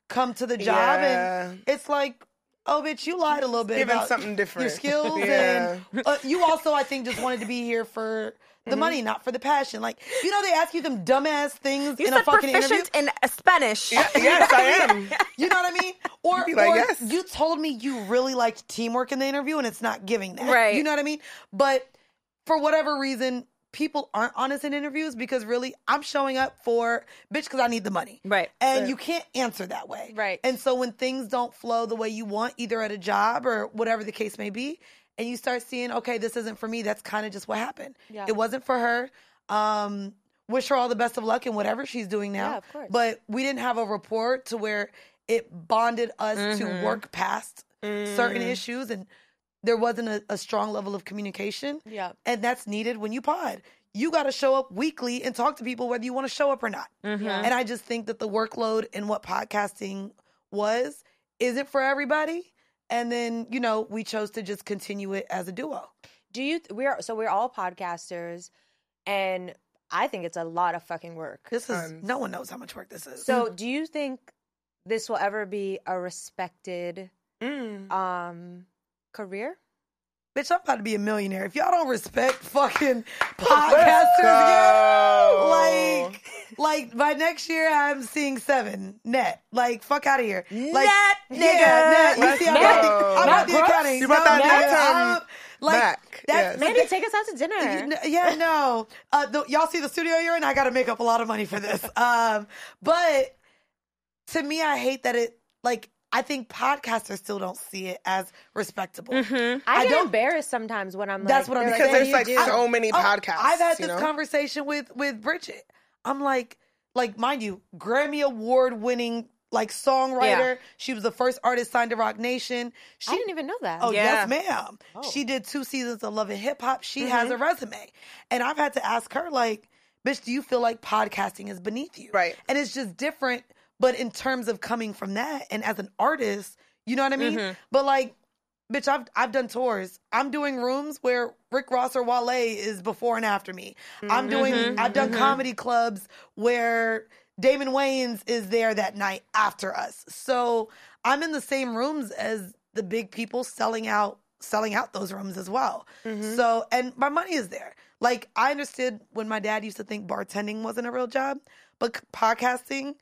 come to the job Yeah. and it's like, oh, bitch, you lied a little bit Giving about something different. your skills Yeah. and uh, you also, I think, just wanted to be here for the Mm-hmm. money, not for the passion. Like, you know, they ask you them dumbass things you in a fucking interview. proficient in uh, Spanish. yes, I am. You know what I mean? Or, like, or yes. you told me you really liked teamwork in the interview and it's not giving that. Right. You know what I mean? But for whatever reason, people aren't honest in interviews because really I'm showing up for bitch because I need the money. Right. And you can't answer that way. Right. And so when things don't flow the way you want, either at a job or whatever the case may be, and you start seeing, okay, this isn't for me, that's kind of just what happened. Yeah. It wasn't for her. Um, wish her all the best of luck in whatever she's doing now. Yeah, of course. But we didn't have a rapport to where it bonded us to mm-hmm. work past certain mm. issues and there wasn't a, a strong level of communication. Yeah. And that's needed when you pod. You got to show up weekly and talk to people whether you want to show up or not. Mm-hmm. Yeah. And I just think that the workload and what podcasting was isn't for everybody. And then, you know, we chose to just continue it as a duo. Do you? Th- we're so we're all podcasters, and I think it's a lot of fucking work. This is, Tons. no one knows how much work this is. So, do you think this will ever be a respected Mm. um career? Bitch, I'm about to be a millionaire. If y'all don't respect fucking podcasters again, like, like by next year, I'm seeing seven net. Like, fuck out of here. Like, Net, yeah, net. You see, I'm go. about the, I'm Not the accounting. You brought that net, nigga, um, like, back, That's, yes. Maybe take us out to dinner. Yeah, no. Uh, the, y'all see the studio you're in? I got to make up a lot of money for this. Um, but to me, I hate that it like I think podcasters still don't see it as respectable. Mm-hmm. I, I get don't- embarrassed sometimes when I'm. That's like, what I'm because saying. there's like you do? so many Oh, podcasts. I've had you this know? conversation with with Bridget. I'm like, like mind you, Grammy award winning like songwriter. She was the first artist signed to Roc Nation. She I didn't even know that. Oh Yeah. yes, ma'am. She did two seasons of Love and Hip Hop. She has a resume, and I've had to ask her like, "Bitch, do you feel like podcasting is beneath you?" Right. And it's just different, but in terms of coming from that, and as an artist, you know what I mean. Mm-hmm. But like, bitch, I've I've done tours. I'm doing rooms where Rick Ross or Wale is before and after me. I'm mm-hmm. doing. I've done mm-hmm. comedy clubs where Damon Wayans is there that night after us. So I'm in the same rooms as the big people selling out selling out those rooms as well. So and my money is there. Like I understood when my dad used to think bartending wasn't a real job, but podcasting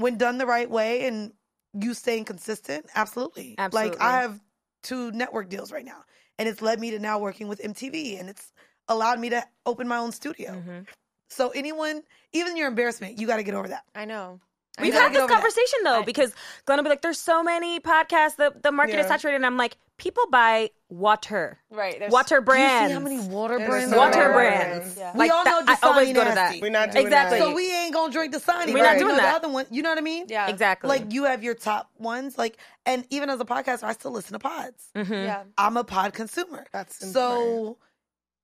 when done the right way and you staying consistent, absolutely. Absolutely. Like I have two network deals right now and it's led me to now working with MTV and it's allowed me to open my own studio. Mm-hmm. So anyone, even your embarrassment, you got to get over that. I know. I We've had this over that. conversation though, because Glenn will be like, "There's so many podcasts. The the market is saturated." And I'm like, "People buy water, right. there's- water Do you brands, see how many water There's brands? so water many there brands." Yeah. We all that- know I always go to that. We're not doing Exactly. that. So we ain't gonna drink Dasani. We're but not we doing know that. The other one, you know what I mean? Yeah. Exactly. Like you have your top ones, like, and even as a podcaster, I still listen to pods. Mm-hmm. Yeah. I'm a pod consumer. That's so,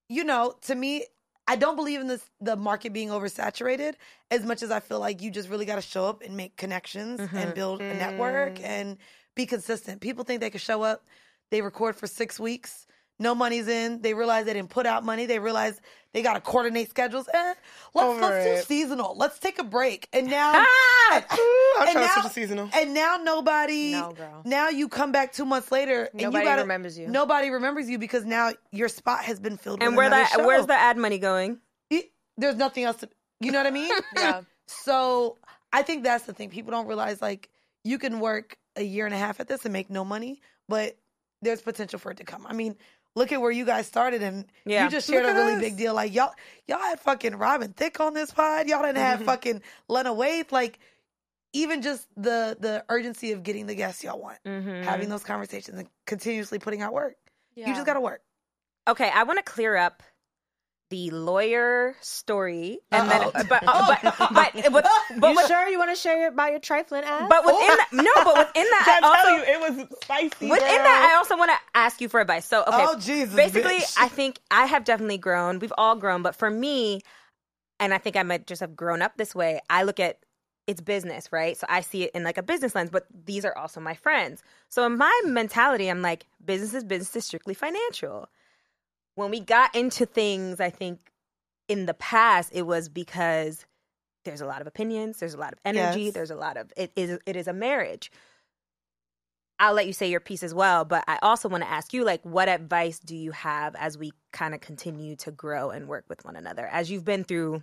you know, to me, I don't believe in this the market being oversaturated as much as I feel like you just really got to show up and make connections and mm-hmm. build a network mm. and be consistent. People think they can show up, they record for six weeks, no money's in. They realize they didn't put out money. They realize they got to coordinate schedules. Eh, let's Over let's it. do seasonal. Let's take a break. And now, and, I'm and trying to now- switch to seasonal. and now nobody. No, girl. Now you come back two months later. and Nobody you gotta, remembers you. Nobody remembers you because now your spot has been filled. And with where that show. where's the ad money going? It- there's nothing else to. You know what I mean? Yeah. So I think that's the thing. People don't realize like you can work a year and a half at this and make no money, but there's potential for it to come. I mean, look at where you guys started, and Yeah. you just shared a really us. big deal. Like y'all, y'all had fucking Robin Thicke on this pod. Y'all didn't have fucking Lena Waithe. Like even just the the urgency of getting the guests y'all want, Mm-hmm. having those conversations, and continuously putting out work. You just got to work. Okay, I want to clear up the lawyer story, and then Uh-oh. but uh, but but but, but, you with- sure you want to share about your trifling ass? but within that, no, but within that, I also tell you, it was spicy. Within girl. that, I also want to ask you for advice. So, okay, Oh, Jesus, basically, bitch. I think I have definitely grown. We've all grown, but for me, and I think I might just have grown up this way. I look at it's business, right? So I see it in like a business lens, but these are also my friends. So in my mentality, I'm like, business is business is strictly financial. When we got into things, I think in the past it was because there's a lot of opinions, there's a lot of energy, Yes. there's a lot of it is it is a marriage. I'll let you say your piece as well, but I also want to ask you like what advice do you have as we kind of continue to grow and work with one another as you've been through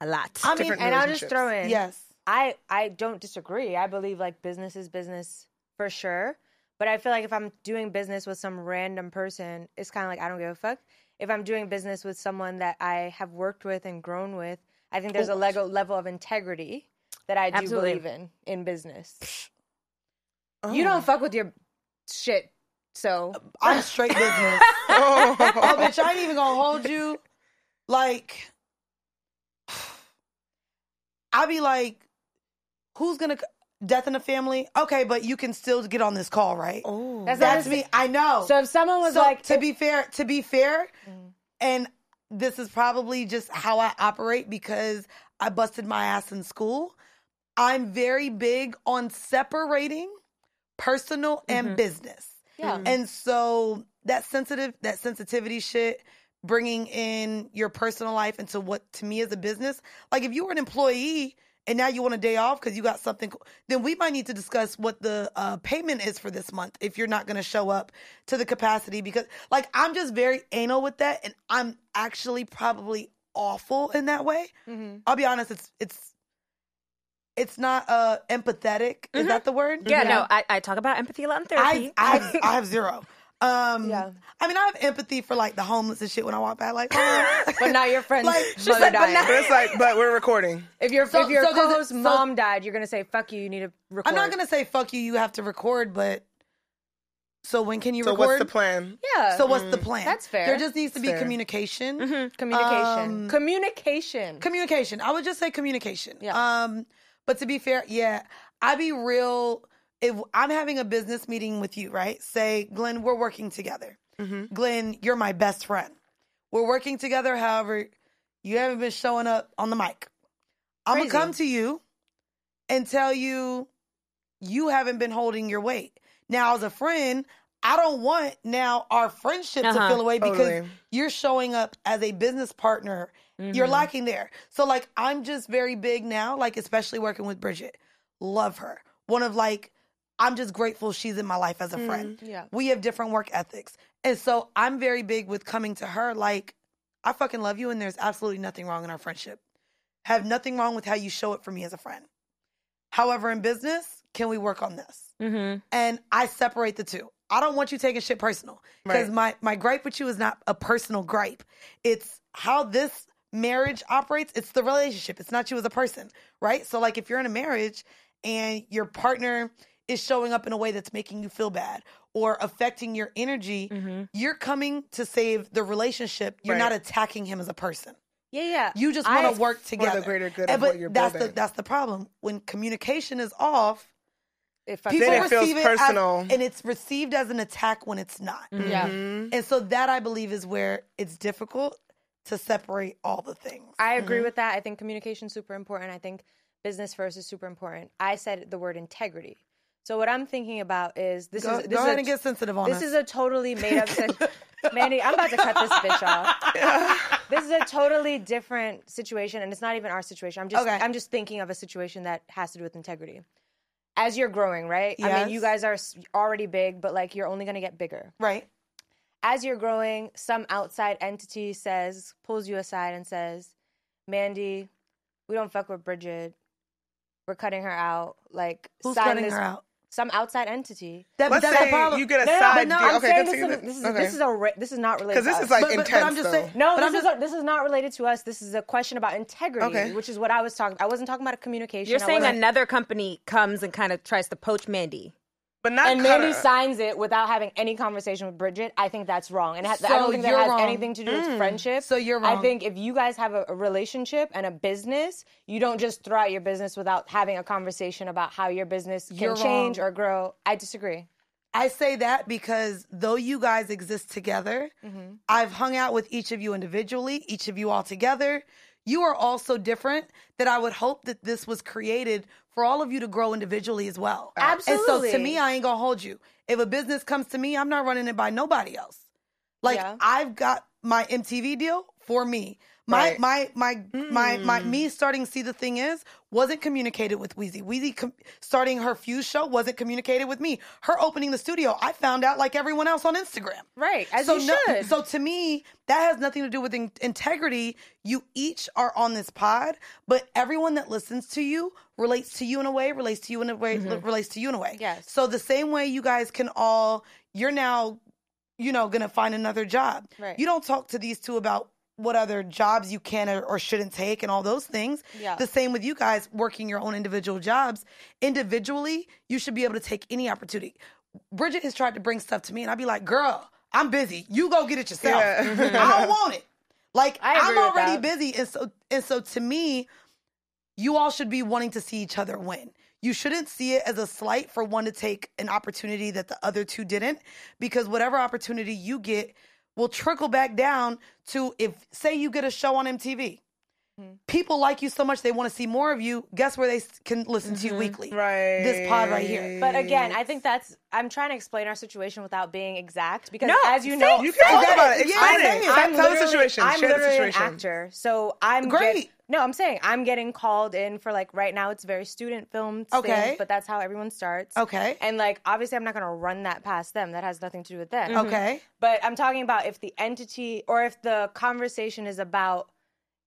a lot. I mean, and I'll just throw in. yes. I I don't disagree. I believe like business is business for sure. But I feel like if I'm doing business with some random person, it's kind of like I don't give a fuck. If I'm doing business with someone that I have worked with and grown with, I think there's a level level of integrity that I do Absolutely. believe in in business. Oh. You don't oh. fuck with your shit, so uh, I'm straight business. Oh. oh, bitch, I ain't even gonna hold you. Like, I be like, who's gonna death in the family? Okay, but you can still get on this call, right? Oh. That's That's me. I know. So if someone was So, like, to be fair, to be fair, mm-hmm. and this is probably just how I operate because I busted my ass in school. I'm very big on separating personal and mm-hmm. business. yeah, mm-hmm. And so that sensitive, that sensitivity shit, bringing in your personal life into what to me is a business. Like if you were an employee and now you want a day off because you got something, co- then we might need to discuss what the uh, payment is for this month if you're not going to show up to the capacity. Because like I'm just very anal with that, and I'm actually probably awful in that way. I'll be honest, it's it's. It's not uh empathetic. Is that the word? yeah, no, I, I talk about empathy a lot in therapy. I, have, I have zero. Um, Yeah. I mean, I have empathy for like the homeless and shit when I walk by, like, oh. But not your friend's Like, mother she's like, but But it's like, but we're recording. if your So- if your so does it- co-host's so- mom died, you're gonna say fuck you. You need to record. I'm not gonna say fuck you. You have to record, but so when can you So record? what's the plan? Yeah. So what's the plan? That's fair. There just needs to be Fair. communication. communication? Um, communication. Communication. I would just say communication. Yeah. Um, but to be fair, yeah, I'd be real. If I'm having a business meeting with you, right? Say, Glenn, we're working together. Mm-hmm. Glenn, you're my best friend. We're working together. However, you haven't been showing up on the mic. I'm gonna come to you and tell you you haven't been holding your weight. Now, as a friend, I don't want now our friendship to Uh-huh. feel away because Totally. you're showing up as a business partner. You're lacking there. So like I'm just very big now, like especially working with Bridget. Love her. One of like I'm just grateful she's in my life as a friend. yeah. We have different work ethics. And so I'm very big with coming to her like I fucking love you and there's absolutely nothing wrong in our friendship. Have nothing wrong with how you show it for me as a friend. However, in business, can we work on this? Mm-hmm. and I separate the two. I don't want you taking shit personal because Right. my my gripe with you is not a personal gripe. It's how this marriage operates. It's the relationship. It's not you as a person, right? So like if you're in a marriage and your partner is showing up in a way that's making you feel bad or affecting your energy, mm-hmm. you're coming to save the relationship. You're Right. not attacking him as a person. Yeah, yeah. You just want to work together for the greater good And- of but what you're that's the building. that's the problem. When communication is off, If I- people Then it feels it personal. as, and it's received as an attack when it's not. Mm-hmm. yeah. Mm-hmm. And so that I believe is where it's difficult to separate all the things. I agree Mm-hmm. with that. I think communication is super important. I think business first is super important. I said the word integrity. So what I'm thinking about is this Go, is this go is ahead a, and get sensitive on this us. is a totally made up situation. Mandy, I'm about to cut this bitch off. this is a totally different situation, and it's not even our situation. I'm just Okay. I'm just thinking of a situation that has to do with integrity. As you're growing, right? I mean, you guys are already big, but like you're only gonna get bigger right. as you're growing, some outside entity says, pulls you aside and says, Mandy, we don't fuck with Bridget. We're cutting her out. Like, Who's sign cutting this- her out? Some outside entity. That, Let's that's say the problem. you get a No, no, side but no, deal. I'm okay, saying continue. this is, this is okay. this is a ra- this is not related. because this to is us. like But- but- but I'm just saying- no, but I'm this is just- a, this is not related to us. This is a question about integrity, Okay. which is what I was talking. I wasn't talking about a communication. You're I saying another company comes and kind of tries to poach Mandy. But not and cut Mandy her- signs it without having any conversation with Bridget, I think that's wrong. And it has, I don't think that has wrong. anything to do with friendship. So you're wrong. I think if you guys have a, a relationship and a business, you don't just throw out your business without having a conversation about how your business can You're change wrong. or grow. I disagree. I say that because though you guys exist together, Mm-hmm. I've hung out with each of you individually, each of you all together. You are all so different that I would hope that this was created for all of you to grow individually as well. Absolutely. And so to me, I ain't gonna hold you. If a business comes to me, I'm not running it by nobody else. Like Yeah. I've got my MTV deal for me. My Right. my my my my me starting see the thing is wasn't communicated with Weezy. Weezy com- starting her Fuse show wasn't communicated with me. Her opening the studio, I found out like everyone else on Instagram. Right, as so you no- should. so to me, that has nothing to do with in- integrity. You each are on this pod, but everyone that listens to you relates to you in a way, relates to you in a way, relates to you in a way. Mm-hmm. Yes. So the same way you guys can all, you're now, you know, gonna find another job. Right. You don't talk to these two about what other jobs you can or, or shouldn't take and all those things. Yeah. The same with you guys working your own individual jobs. Individually, you should be able to take any opportunity. Bridget has tried to bring stuff to me, and I'd be like, girl, I'm busy. You go get it yourself. Yeah. I don't want it. Like I'm already busy. And so and so to me, you all should be wanting to see each other win. You shouldn't see it as a slight for one to take an opportunity that the other two didn't, because whatever opportunity you get will trickle back down to if say you get a show on MTV. Mm-hmm. People like you so much they want to see more of you. Guess where they can listen to you weekly? Right. This pod right here. But again, I think that's I'm trying to explain our situation without being exact because No, as you say- know, You can talk about it. it. Yeah, Explain say it. it. Tell- I'm Tell the literally- situation. I'm Share the literally situation. an actor, so I'm Great. Get, no, I'm saying I'm getting called in for like right now. It's very student filmed. Okay. things, but that's how everyone starts. Okay. and like obviously I'm not gonna run that past them. That has nothing to do with them. Mm-hmm. Okay. But I'm talking about if the entity or if the conversation is about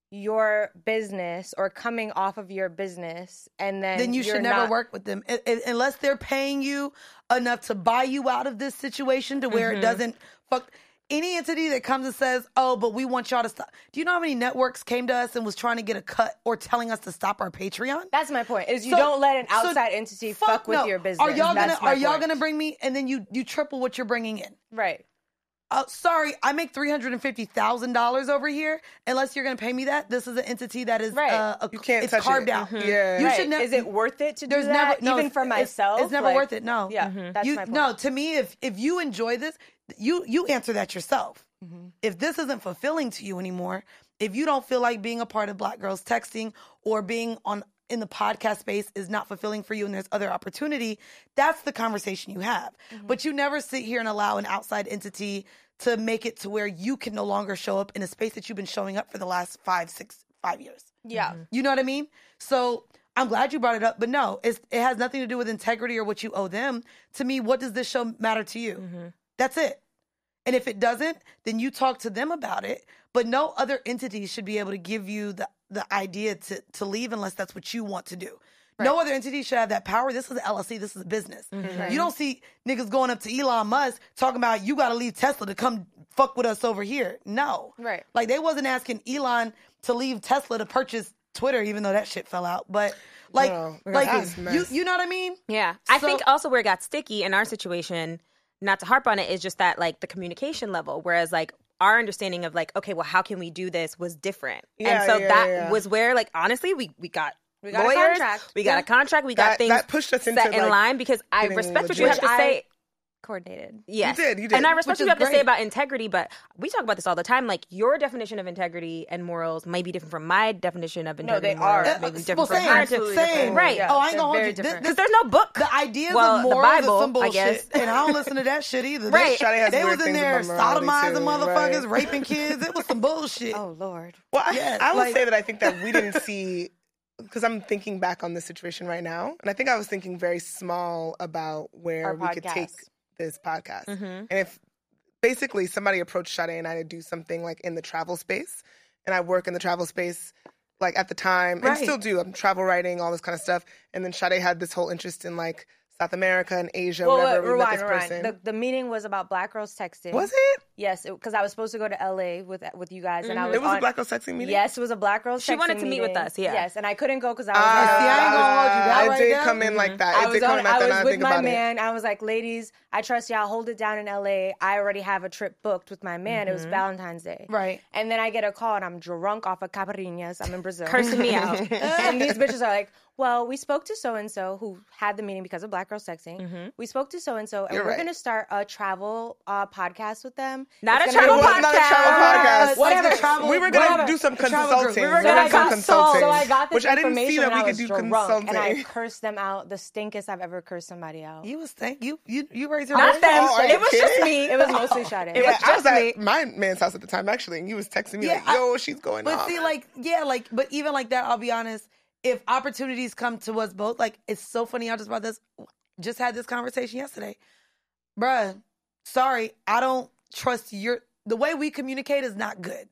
your business or coming off of your business and then then you should never not- work with them I- I- unless they're paying you enough to buy you out of this situation to where it mm-hmm. doesn't fuck any entity that comes and says, "Oh, but we want y'all to stop." Do you know how many networks came to us and was trying to get a cut or telling us to stop our Patreon? That's my point. Is you So- don't let an so outside entity fuck, with no. your business. Are y'all gonna That's my Are y'all point. gonna bring me and then you you triple what you're bringing in? right? Uh, sorry, I make three hundred and fifty thousand dollars over here. Unless you're going to pay me that, this is an entity that is Right. uh, a, You can't it's touch carved it. out. Mhm. Yeah. you right. should never. Is it worth it to do There's that? never no, even for myself. It's, never Like, worth it. No. Yeah, that's you, my point. No, to me, if if you enjoy this, you you answer that yourself. Mm-hmm. If this isn't fulfilling to you anymore, if you don't feel like being a part of Black Girls Texting or being on in the podcast space is not fulfilling for you and there's other opportunity, that's the conversation you have. Mm-hmm. But you never sit here and allow an outside entity to make it to where you can no longer show up in a space that you've been showing up for the last five, six, five years. Yeah. You know what I mean? So I'm glad you brought it up, but no, it's, it has nothing to do with integrity or what you owe them. To me, what does this show matter to you? That's it. And if it doesn't, then you talk to them about it. But no other entity should be able to give you the, the idea to, to leave unless that's what you want to do. No other entity should have that power. This is an LLC. This is a business. Mm-hmm. You don't see niggas going up to Elon Musk talking about you got to leave Tesla to come fuck with us over here. No. Right. Like they wasn't asking Elon to leave Tesla to purchase Twitter, even though that shit fell out. But like, Girl, like you, you know what I mean? Yeah. I think also where it got sticky in our situation, not to harp on it, is just that like the communication level. Whereas like our understanding of like, okay, well, how can we do this was different. Yeah, and so yeah, that yeah. was where like honestly we we got We got a lawyers, contract. we got Yeah. a contract, we got things that pushed us into, set in like, line because I getting respect what you have to I- say. Coordinated. Yes. did, you did. And I respect what you is have to say about integrity, but we talk about this all the time. Like your definition of integrity and morals might be different from my definition of integrity. No, they and morals. are. Maybe Uh, different well, from same, hers. Absolutely same. different. Right. Yeah, oh, I ain't gonna hold you. This- different. this- Because there's no book. the ideas Well, of the morals Bible, are some I bullshit, guess. and I don't listen to that shit either. Right. They, Shawty they was in there sodomizing too, motherfuckers, right. raping kids. It was some bullshit. Oh Lord. Well, I, Yes, I would like- say that I think that we didn't see because I'm thinking back on this situation right now, and I think I was thinking very small about where Our we could take podcast. This podcast. Mm-hmm. And if basically somebody approached Sade and I to do something like in the travel space, and I work in the travel space like at the time and still do. I'm travel writing, all this kind of stuff. And then Sade had this whole interest in like South America and Asia, Well, whatever. Uh, wait, rewind, rewind. The, the meeting was about black girls texting. was it? Yes, because I was supposed to go to LA with with you guys, and I was. It was on, a Black Girl Sexy meeting? Yes, it was a black girls. She wanted to meet with us, yeah. Yes, and I couldn't go because I ah, was. Ah, on- See, I ain't gonna hold you. That I did there? come in like mm-hmm. that. I it was, did come on, in like I that. was now I with my about it. man. I was like, ladies, I trust y'all. Hold it down in LA. I already have a trip booked with my man. It was mm-hmm. Valentine's Day. Right. And then I get a call and I'm drunk off of Caipirinhas. I'm in Brazil. Cursing me out. and these bitches are like, well, we spoke to so and so who had the meeting because of Black Girl Sexing. Mm-hmm. We spoke to so and so, and we're right. going to start a travel uh, podcast with them. Not a travel be- It not a travel podcast. podcast. Whatever. The travel- We were gonna do some The travel group. consulting. We We were were gonna gonna do consult. consulting. So I got this which I didn't see that we could do drunk, consulting. and I cursed them out, the stinkest I've ever cursed somebody out. You was thank you you you raised your Not voice? them. Oh, it was just me. It was mostly Sade. It yeah, was I was just at me. my man's house at the time actually, and he was texting me Yeah, like, I- "Yo, she's going But off." see, like, yeah, like, but even like that, I'll be honest. If opportunities come to us both, like, it's so funny. I just brought this, just had this conversation yesterday, bruh. Sorry, I don't trust your. The way we communicate is not good.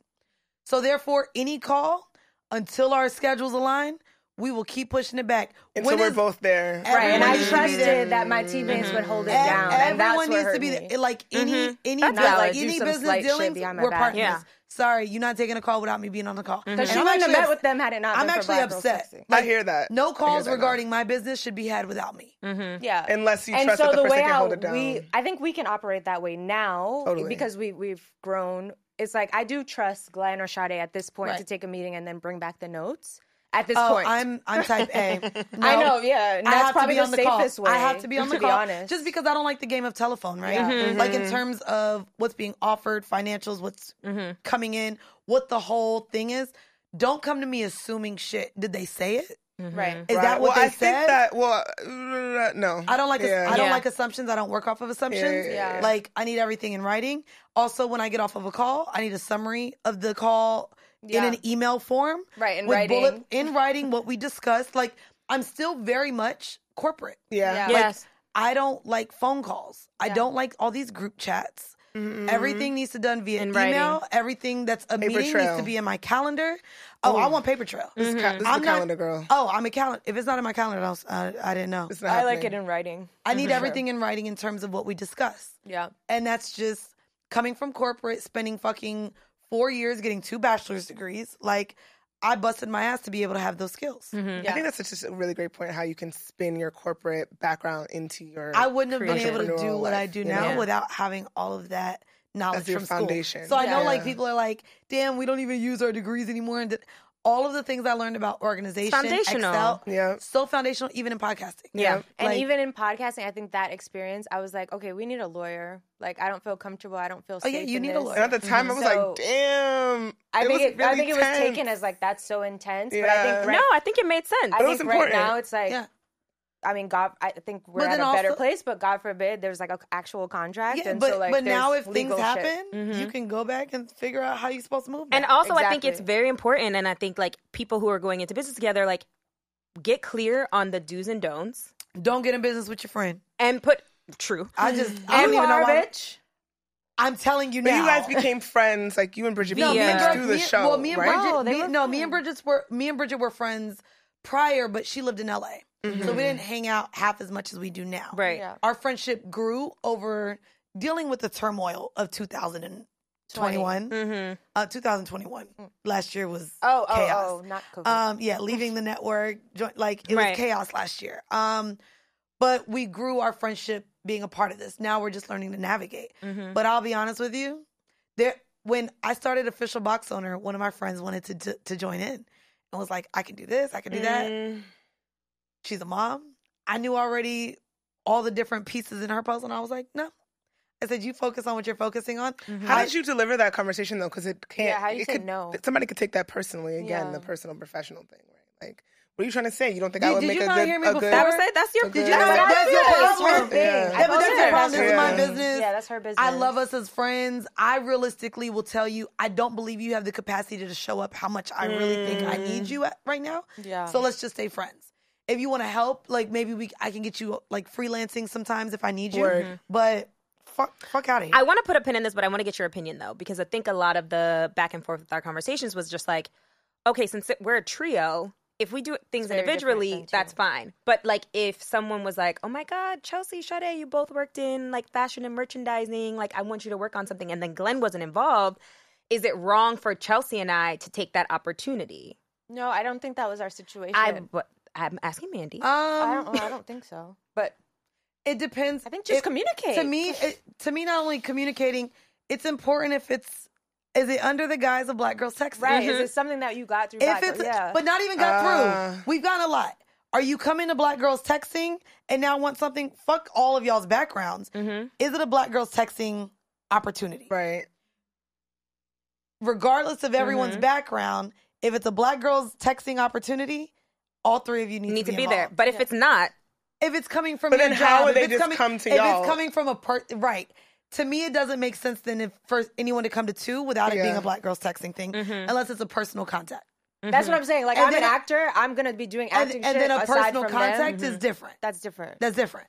So therefore, any call until our schedules align, we will keep pushing it back. and When so we're is- both there. Right, and I needs there. trusted that my teammates would hold it Ev- down, and that's everyone needs to be me. there. Like any mm-hmm. any That's like valid. Any business slight dealings, we're back. partners. Yeah. Sorry, you're not taking a call without me being on the call. Mm-hmm. Because she And I'm wouldn't have actually met with them had it not I'm been for actually Black upset. Sexy. I hear that. No calls that now. regarding my business should be had without me. Mm-hmm. Yeah. Unless you and trust so that the the person way can hold it down. we I think we can operate that way now Totally. because we we've grown. It's like I do trust Glenn or Sade at this point Right. to take a meeting and then bring back the notes. At this Oh, point, I'm I'm type A. I No. know, yeah, and I that's have probably to be the on the call. safest way. I have to be on the to call, Be honest, just because I don't like the game of telephone, right? Yeah. Like in terms of what's being offered, financials, what's coming in, what the whole thing is. Don't come to me assuming shit. Did they say it? right. Is Right. that what well, they I said? think that. Well, uh, no. I don't like Yeah. I don't Yeah. like assumptions. I don't work off of assumptions. Yeah, yeah, yeah. Like I need everything in writing. Also, when I get off of a call, I need a summary of the call Yeah. in an email form. Right, in writing. bullet in writing what we discussed. Like I'm still very much corporate. Yeah. Yeah. Like Yes. I don't like phone calls. I don't like all these group chats. Mm-hmm. Everything needs to done via In email. writing. Everything that's a meeting trail. needs to be in my calendar. Oh, I want paper trail. This is, ca- this is I'm the not- calendar girl. Oh, I'm a calendar. If it's not in my calendar, I, was, I, I didn't know. It's not I like it in writing. I need everything in writing in terms of what we discuss. Yeah. And that's just coming from corporate, spending fucking four years getting two bachelor's degrees. Like, I busted my ass to be able to have those skills. Mm-hmm. I think that's just a really great point how you can spin your corporate background into your. I wouldn't have been able to do Entrepreneurial what I do now know? without having all of that knowledge As your from school. foundation. So I know, like, people are like, "Damn, we don't even use our degrees anymore." And th- all of the things I learned about organization, foundational. Excel, Yeah. so foundational, even in podcasting. Yeah. And Like- even in podcasting, I think that experience, I was like, okay, we need a lawyer. Like, I don't feel comfortable. I don't feel Oh, safe. yeah, you in need a lawyer. And at the time, mm-hmm. I was So- like, damn. I think was it, I really think it was taken as like that's so intense. But I Yeah. think right, No, I think it made sense. I But it was think right important. now it's like, Yeah. I mean, God, I think we're But at then a better also- place. But God forbid, there's like an actual contract. Yeah, and but so, like, but now if things legal shit. happen, you mm-hmm. can go back and figure out how you're supposed to move. And that. also, I think it's Exactly. very important. And I think like people who are going into business together, like get clear on the do's and don'ts, don't get in business with your friend. and put true. I just I You don't even know are, why. bitch. I'm telling you But now. you guys became friends, like you and Bridget No, became me and friends Brid- through the me, show, Well, me and right? Bridget, No, they me, were no, me and friends. Bridget's were me and Bridget were friends prior, but she lived in LA, so Mm-hmm. we didn't hang out half as much as we do now. Right. Yeah. Our friendship grew over dealing with the turmoil of 2021. Mm-hmm. Uh, 2021. Last year was Oh, oh, chaos. oh, not COVID. Um, yeah, leaving the network, join, like it Right. was chaos last year. Um, but we grew our friendship being a part of this. Now we're just learning to navigate. Mm-hmm. But I'll be honest with you, there when I started official box owner, one of my friends wanted to to, to join in and was like, "I can do this, I can do that." Mm, She's a mom. I knew already all the different pieces in her puzzle, and I was like, "No." I said, "You focus on what you're focusing on." Mm-hmm. How did you deliver that conversation though? Because it can't. Yeah, how do you say could, no? Somebody could take that personally. Again, Yeah. the personal professional thing, right? Like, what are you trying to say? You don't think Did- I would did make you a not good? hear me a good before? That was it. That's your. Did you not? That's That's your problem. her thing. Yeah. Yeah, but that's her. your problem. This is my business. Yeah, that's her business. I love us as friends. I realistically will tell you, I don't believe you have the capacity to show up how much I really think I need mm. you at, right now. Yeah. So let's just stay friends. If you want to help, like maybe we, I can get you like freelancing sometimes if I need you. Word. Mm-hmm. But fuck, fuck out of here. I want to put a pin in this, but I want to get your opinion though, because I think a lot of the back and forth with our conversations was just like, okay, since we're a trio, if we do things individually, that's fine. But like, if someone was like, "Oh my God, Chelsea, Sade, you both worked in like fashion and merchandising. Like, I want you to work on something," and then Glenn wasn't involved, is it wrong for Chelsea and I to take that opportunity? No, I don't think that was our situation. I, but I'm asking Mandy. I um, don't. I don't think so. But it depends. I think just It- communicate. To me, it, to me, not only communicating, it's important if it's is it under the guise of Black Girls texting? right? Is it something that you got through? If Black it's, Girl? yeah. but not even got Uh. through. We've gotten a lot. Are you coming to Black Girls Texting and now want something? Fuck all of y'all's backgrounds. Mm-hmm. Is it a Black Girls Texting opportunity? right. Regardless of everyone's Mm-hmm. background, if it's a Black Girls Texting opportunity, all three of you need, Need to to be, be there. But if it's not, if it's coming from But your then job, how would if they it's just coming, come to if y'all? it's coming from a per right. To me, it doesn't make sense then if for anyone to come to two without it being a Black Girls Texting thing, mm-hmm. unless it's a personal contact. That's what I'm saying. Like And I'm then an actor. I'm gonna be doing acting and shit then a aside personal from contact them. is mm-hmm. different. That's different. That's different.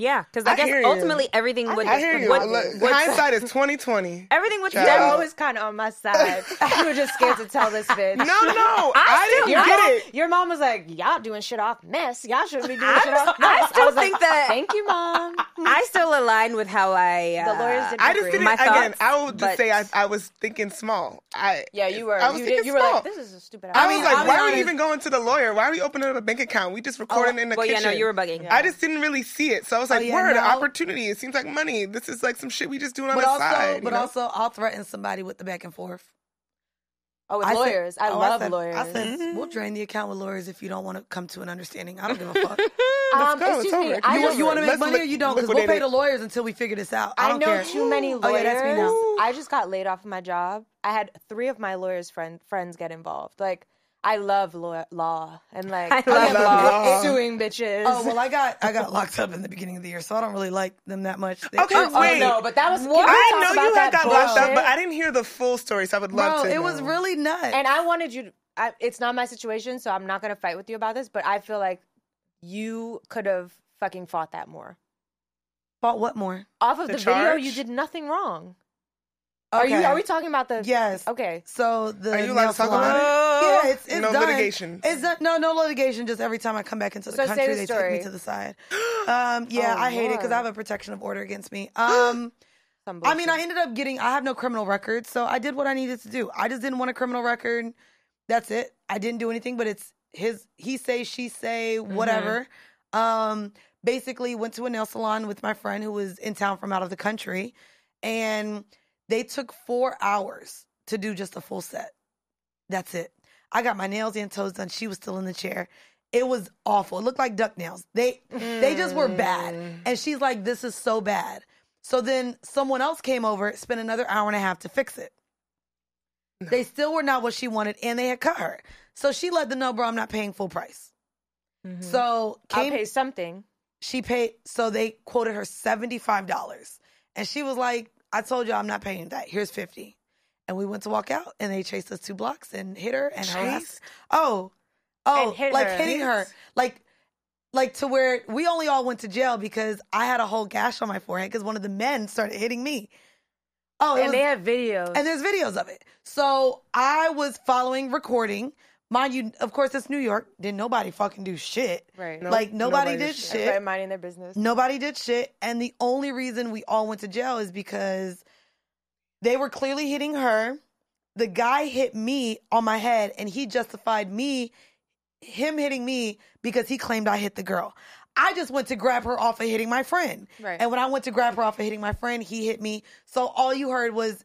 Yeah, because I, I guess hear you. ultimately everything would. I hear you. would- Look, would- hindsight is twenty twenty. everything would. Child. They're always kind of on my side. you were just scared to tell this bitch. No, no, I, didn't Your get mom, it. your mom was like, "Y'all doing shit off mess. Y'all shouldn't be doing shit off I still was think like, that- Thank you, mom. I still align with how I. Uh, The lawyers did I just agree. didn't. My again, thoughts, I would just but- say I, I was thinking small. I Yeah, you were. I was you thinking did. You were small. like, "This is a stupid." I was like, why are we even going to the lawyer? Why are we opening up a bank account? We just recording in the kitchen." Well, yeah, kitchen. no, you were bugging. I just didn't really see it, so I was like, yeah, "Word, no. opportunity! It seems like money. This is like some shit we just doing on But the also, side." you but know? also, I'll threaten somebody with the back and forth. oh, with I said- lawyers. I oh, love said- lawyers. I said we'll drain the account with lawyers if you don't want to come to an understanding. I don't give a fuck. um, go, excuse me. over. I you, know, want- you want to make money li- or you don't? Because we'll pay the lawyers until we figure this out. I, I don't know care. too many lawyers. Oh yeah, that's me now. I just got laid off of my job. I had three of my lawyers' friend, friends get involved. Like, I love law, law and like I love law. suing bitches. Oh well, I got I got locked up in the beginning of the year, so I don't really like them that much. They- Okay, oh, wait. no, but that was. can we I know you had that got locked up, but I didn't hear the full story, so I would love bro, to. it was really nuts. And I wanted you. To, I, it's not my situation, so I'm not gonna fight with you about this. But I feel like you could have fucking fought that more. Fought what more? Off of The the, video, you did nothing wrong. Are you? Are we talking about the? Yes. Okay. So the Are you allowed nail to talk salon- about it? Yeah, it's, it's No done. litigation. It's not, no no litigation. Just every time I come back into the So country, the they take me to the side. Um, yeah, Oh, I hate it because I have a protection of order against me. Um, I mean, I ended up getting. I have no criminal record, so I did what I needed to do. I just didn't want a criminal record. That's it. I didn't do anything, but it's his. He say, she say, Mm-hmm. whatever. Um, basically, went to a nail salon with my friend who was in town from out of the country, and they took four hours to do just a full set. That's it. I got my nails and toes done. She was still in the chair. It was awful. It looked like duck nails. They they just were bad. Mm. And she's like, "This is so bad." So then someone else came over, spent another hour and a half to fix it. They still were not what she wanted, and they had cut her. So she let them know, "Bro, I'm not paying full price." Mm-hmm. So I'll pay something. she paid. So they quoted her seventy five dollars, and she was like, "I told you I'm not paying that. Here's 50 And we went to walk out, and they chased us two blocks and hit her and harassed. Oh, oh, And hit like her. hitting her, like, like to where we only all went to jail because I had a whole gash on my forehead because one of the men started hitting me. Oh, it And was- they have videos. and there's videos of it. So I was following, recording. Mind you, of course, it's New York. Didn't nobody fucking do shit. Right. Nope, Like nobody, nobody did did shit. shit. Everybody minding their business. Nobody did shit. And the only reason we all went to jail is because they were clearly hitting her. The guy hit me on my head and he justified me, him hitting me because he claimed I hit the girl. I just went to grab her off of hitting my friend. Right. And when I went to grab her off of hitting my friend, he hit me. So all you heard was,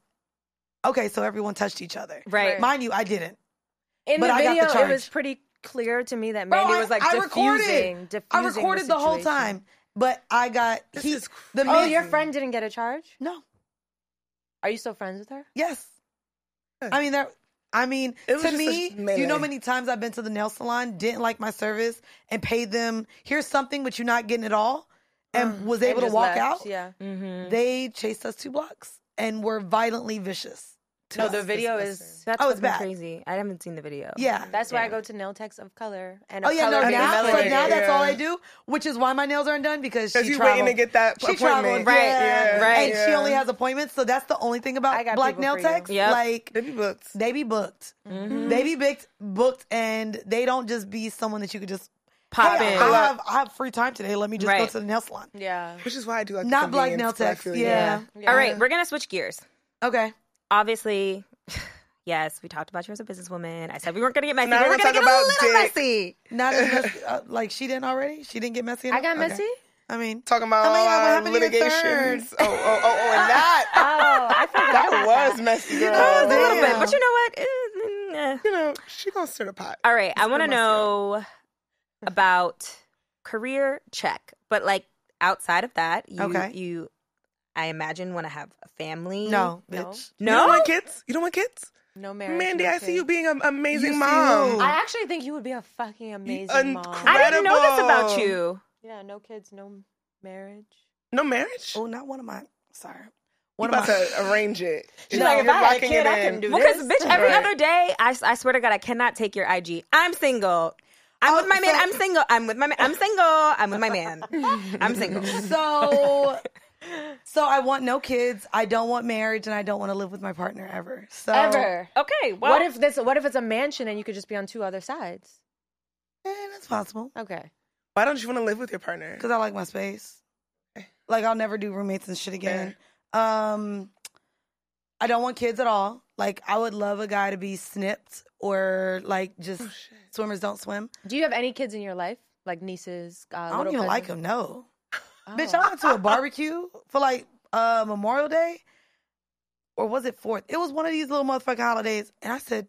okay, so everyone touched each other. Right. Mind you, I didn't. In But the I got the video, it was pretty clear to me that Bro, Mandy I- was like I diffusing, recorded. diffusing. I recorded the, whole time. But I got he is the Oh, man- your friend didn't get a charge? No. Are you still friends with her? Yes. I mean that. I mean, to me, do you know how many times I've been to the nail salon, didn't like my service, and paid them here's something, but you're not getting it all, and was And able to walk left, out. Yeah. Mm-hmm. They chased us two blocks and were violently vicious. To No, the video is. That's Oh, it's bad. crazy. I haven't seen the video. Yeah. That's why I go to nail techs of color and Oh of yeah, no. Now, being so now that's all I do, which is why my nails aren't done because Because she you waiting to get that She appointment. traveled, Right, yeah, yeah, and she only has appointments, so that's the only thing I about got black nail techs. Yep. Like They be booked. they be booked. Mm-hmm. They be booked, booked, and they don't just be someone that you could just Pop hey, in. I have I have free time today. Let me just go to the nail salon. Yeah. Which is why I do like Not black nail convenience, but I techs. Yeah. Yeah. All right, we're gonna switch gears. Okay. Obviously, yes, we talked about you as a businesswoman. I said we weren't gonna get messy. Now we're we're gonna gonna get a little about dick. messy. Not as messy, uh, like she didn't already. She didn't get messy. I enough? got Okay. messy? I mean, Talking about Oh God, what all our happened to your litigations. Oh, oh, oh, oh, and that. Oh, I forgot. that was messy, girl. a little bit, but you know what? Eh, mm, eh. You know, she gonna stir the pot. All right, I want to know about career check, but like outside of that, you, Okay. you, I imagine, want to have a family. no, No. bitch. You no. don't want kids? You don't want kids? No marriage. Mandy, no I see you being an amazing You mom. who? I actually think you would be a fucking amazing mom. incredible. I didn't know this about you. Yeah, no kids, no marriage. No marriage? Oh, not one of my. Sorry. You One of about my. to arrange it. She's You're like, if I had a kid, I in. couldn't do Well, because bitch, every Right. other day, I, I swear to God, I cannot take your IG. I'm single. I'm Oh, with my man. I'm single. I'm with my man. I'm single. I'm with my man. I'm single. So, so I want no kids. I don't want marriage, and I don't want to live with my partner ever. So Ever. Okay. Well, what if this? What if it's a mansion and you could just be on two other sides? Eh, that's possible Okay. Why don't you want to live with your partner? because I like my space. Like I'll never do roommates and shit again. Um, I don't want kids at all. Like I would love a guy to be snipped or like just Oh, swimmers don't swim. Do you have any kids in your life, like nieces? Uh, I don't little even like them. No, Oh. bitch. I went to a barbecue for like uh Memorial Day, or was it Fourth? It was one of these little motherfucking holidays, and I said.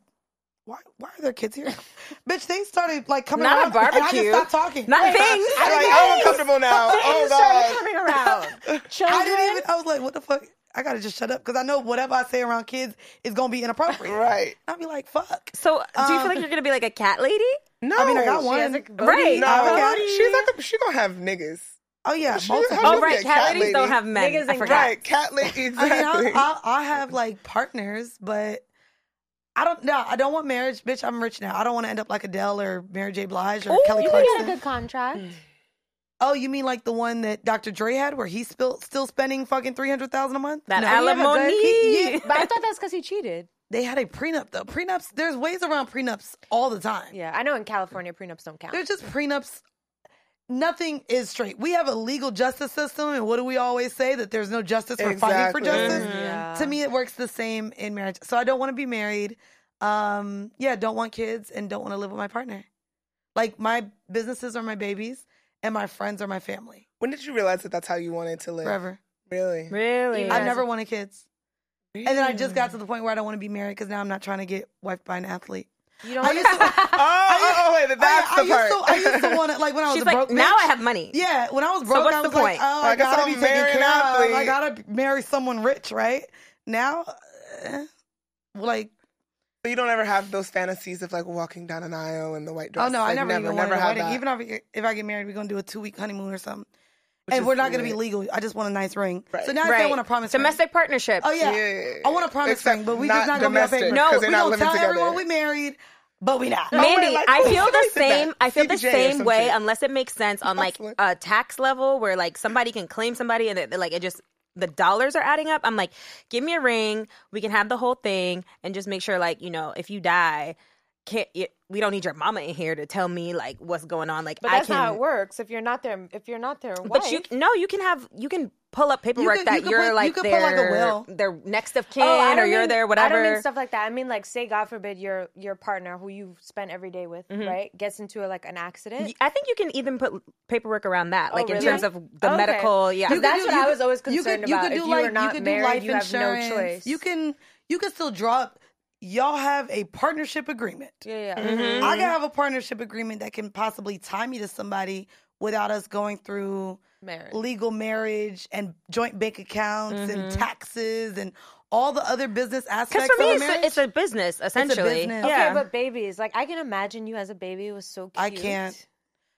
Why, why are there kids here? Bitch, they started like coming Not a around, and I barbecue. just stopped talking. not things. I'm like, I'm uncomfortable now. Oh, God. coming around. Children. I didn't even. I was like, what the fuck? I gotta just shut up because I know whatever I say around kids is gonna be inappropriate. Right. I'll be like, fuck. So, do you Um, feel like you're gonna be like a cat lady? No. I mean, I got She one. has a. Right. No, Okay. she's like a, she gonna have niggas. Oh yeah, She- multiple. how Oh, you right. be a Cat, cat ladies don't have men. Niggas I and forgot. Right, cat lady. I mean, Exactly. I, I, I have like partners, but I don't. No, I don't want marriage, bitch. I'm rich now. I don't want to end up like Adele or Mary J. Blige or Ooh, Kelly You can get a Clarkson. good contract. Oh, you mean like the one that Dr. Dre had, where he's still still spending fucking three hundred thousand a month? That No. You have a good- alimony. he- yeah, but I thought that's because he cheated. They had a prenup though. Prenups. There's ways around prenups all the time. Yeah, I know in California prenups don't count. There's just prenups. Nothing is straight. We have a legal justice system, and what do we always say? That there's no justice for fighting for Exactly. justice. Mhm. Yeah. To me, it works the same in marriage. So I don't want to be married. Um, yeah, don't want kids, and don't want to live with my partner. Like my businesses are my babies, and my friends are my family When did you realize that that's how you wanted to live? forever. Really? Really? I've never wanted kids, and then I just got to the point where I don't want to be married because now I'm not trying to get wifed by an athlete. You don't I used to, Oh, oh, oh, wait, that's I, I the part. used to, I used to want to like when I was She's a like, broke now I have money. Yeah, when I was broke, what's I the was like, point? oh, I I, gotta I'll be taken marry an care of. I gotta marry someone rich, right? Now, eh, like, So you don't ever have those fantasies of like walking down an aisle in the white oh, dress. oh no, I Like, never, never, even never a have wedding. that. Even if I, if I get married, we're gonna do a two week honeymoon or something. Which and we're not gonna be legal. I just want a nice ring. Right. So now I say I want a promise ring. Domestic partnership. Oh yeah. Yeah. I want a promise Except ring, but we not just not gonna be on paper. No, 'cause we they're we not tell together. everyone we married, but we not. Mandy, like, I feel the same. I feel the same way, unless it makes sense on like a tax level where like somebody can claim somebody and it, like it just the dollars are adding up. I'm like, give me a ring. We can have the whole thing and just make sure like you know if you die, can't it, we don't need your mama in here to tell me like what's going on. Like But I that's can. not how it works. If you're not there, if you're not there, But you no, you can have you can pull up paperwork could- that you you're put- you like could put, their like, a will. their next of kin Oh, or you're mean- their whatever. I don't mean stuff like that. I mean like say God forbid your your partner who you spend every day with, Mm-hmm. right, gets into a, like an accident. I think you can even put paperwork around that, like in really? terms of the Okay. medical. Yeah, You that's could what do- I was always could- you concerned could- you about. could If do you were like- not could do married, life you have no choice. You can you can still draw up. Y'all have a partnership agreement. yeah, yeah. Mm-hmm. I can have a partnership agreement that can possibly tie me to somebody without us going through Marriage. legal marriage and joint bank accounts and Mm-hmm. taxes and all the other business because aspects for me, of a it's marriage. a, it's a business essentially. business. Yeah. Okay, but babies, like I can imagine you as a baby. It was so cute. I can't.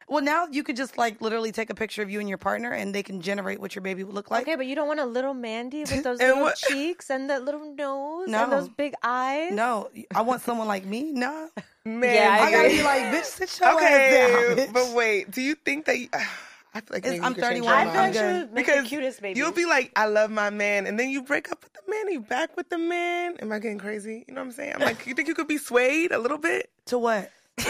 Well, now you could just like literally take a picture of you and your partner, and they can generate what your baby would look like. Okay, but you don't want a little Mandy with those little what- cheeks and that little nose No. and those big eyes. No, I want someone like me. No, Man, Yeah, I I gotta be like, bitch, sit your okay, ass down. bitch. but wait, do you think that? You, I feel like I'm you could change 31. I I'm feel like mind. she would make because the cutest baby. you'll be like, I love my man, and then you break up with the man, you back with the man. Am I getting crazy? You know what I'm saying? I'm like, you think you could be swayed a little bit? to what? To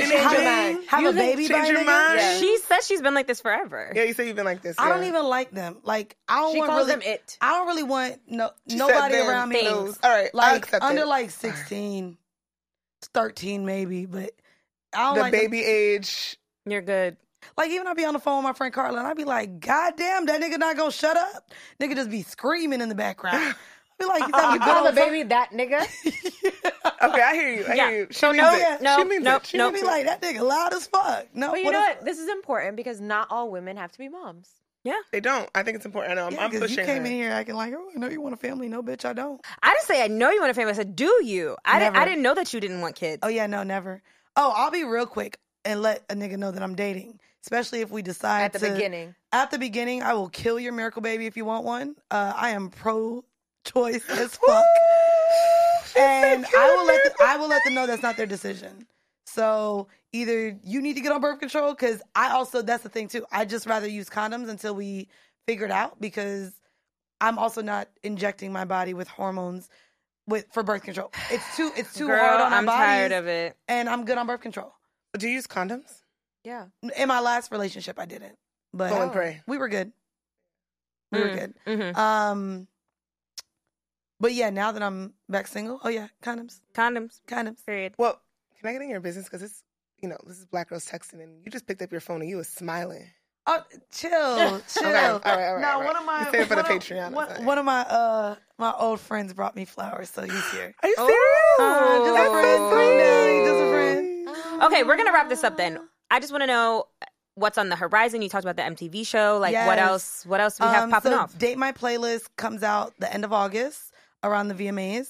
change your Have, mind. have You a baby change by a your nigga? mind? Yeah. She says she's been like this forever. Yeah, you say you've been like this. I don't even like them. Like I don't She want calls really, them it. I don't really want no She said nobody them around me. things. All right, I like accept under it. like 16, 13 maybe, but I don't the like them- baby age. You're good. Like even I be on the phone with my friend Carla, and I be like, God damn, that nigga not gonna shut up. Nigga just be screaming in the background. I be like, he's having you good call the old time. baby that nigga. Okay, I hear you. I Yeah. hear you. She So means no, it. no, she means no, it. She no. Means be it. like, that nigga loud as fuck. No, But you what know if- what? This is important because not all women have to be moms. Yeah. They don't. I think it's important. I know. I'm, Yeah, I'm 'cause pushing you came her. in here acting like, oh, I know you want a family. No, bitch, I don't. I didn't say I know you want a family. I said, do you? I didn't. I Never. didn't know that you didn't want kids. Oh yeah, no, never. Oh, I'll be real quick and let a nigga know that I'm dating, especially if we decide At the to- beginning. At the beginning, I will kill your miracle baby if you want one. Uh, I am pro-choice as fuck, and I will let the, I will let them know that's not their decision. So either you need to get on birth control because I also that's the thing too. I just rather use condoms until we figure it out because I'm also not injecting my body with hormones with for birth control. It's too it's too Girl, hard on our I'm bodies, tired of it. and I'm good on birth control. Do you use condoms? Yeah. In my last relationship, I didn't, but Go and pray. we were good. We were Mm, good. mhm. Um, but yeah, now that I'm back single, oh yeah, condoms, Condoms. condoms. Period. Well, can I get in your business? Because it's, you know, this is Black Girls Texting, and you just picked up your phone and you was smiling. Oh, chill, chill. all right, all right, now, right. one of my You say for the of- Patreon, One, one of my uh my old friends brought me flowers, so he's here. Are you Oh. serious? Uh, just a Oh. friend, calm down. Just a friend. Okay, we're gonna wrap this up then. I just want to know what's on the horizon. You talked about the MTV show. Like, what else? What else we have Um, popping so off? Date My Playlist comes out the end of August around the VMAs.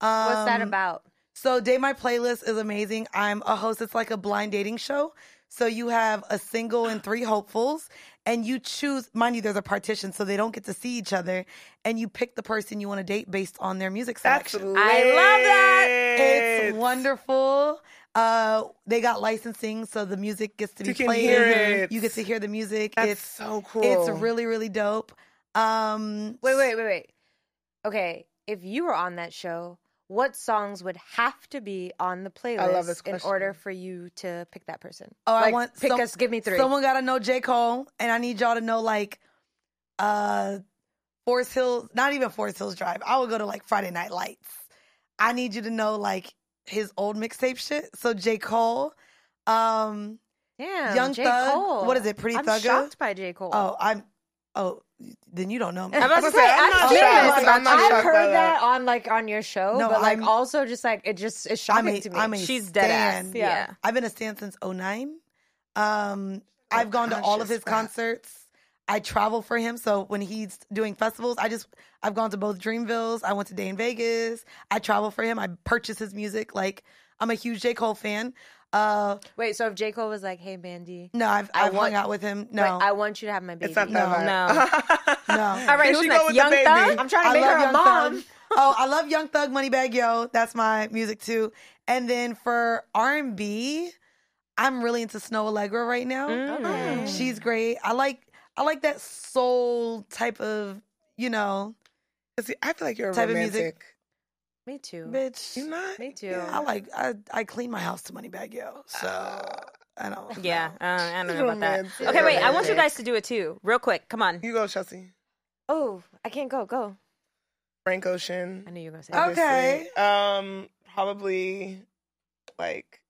Um, What's that about? So Date My Playlist is amazing. I'm a host. It's like a blind dating show. So you have a single and three hopefuls, and you choose. Mind you, there's a partition, so they don't get to see each other, and you pick the person you want to date based on their music That's selection. lit. I love that. It's wonderful. Uh, they got licensing, so the music gets to be You can played. hear it. You get to hear the music. That's it's so cool. It's really, really dope. Um, Wait, wait, wait, wait. Okay, if you were on that show, what songs would have to be on the playlist in order for you to pick that person? Oh, I want pick some- us. Give me three. Someone got to know J Cole, and I need y'all to know like, uh, Forest Hills. Not even Forest Hills Drive. I would go to like Friday Night Lights. I need you to know like his old mixtape shit. So J Cole, um, Damn, Young J. Thug. Cole. What is it, Pretty I'm Thugger? shocked by J. Cole. oh, I'm, oh, then you don't know me. I'm about to was say, gonna say, I'm I not didn't shocked. know I'm about not you. I've heard that. that on like on your show, No, but like I'm- also just like it just is I'm shocking a, to me. I'm a She's dead ass. stan. Yeah. I've been a stan since 09. Um, I've gone to all of his rap. concerts. I travel for him. So when he's doing festivals, I just I've gone to both Dreamvilles. I went to Day N Vegas. I travel for him. I purchase his music. Like I'm a huge J. Cole fan. Uh Wait, so if J. Cole was like, "Hey, Mandy, no, I've I I've want- hung out with him. No. like, I want you to have my baby," It's not No, that vibe. no. No. All right, Here who's she go next? with the Young baby. Thug. I'm trying to I make love her a Young mom. Thug. Oh, I love Young Thug, Moneybagg Yo. That's my music too. And then for R and B, I'm really into Snoh Aalegra right now. Mm. She's great. I like I like that soul type of you know See, I feel like you're a Type of romantic. Music. Me too. bitch. You not? Me too. I like I I clean my house to money bag, Yo. So I don't. Yeah, know. uh, I don't know about that. Romantic. Okay, wait. I want you guys to do it too, real quick. Come on. You go, Chelsea. Oh, I can't go. Go. Frank Ocean. I knew you were gonna say. That. Okay. obviously. Um, probably like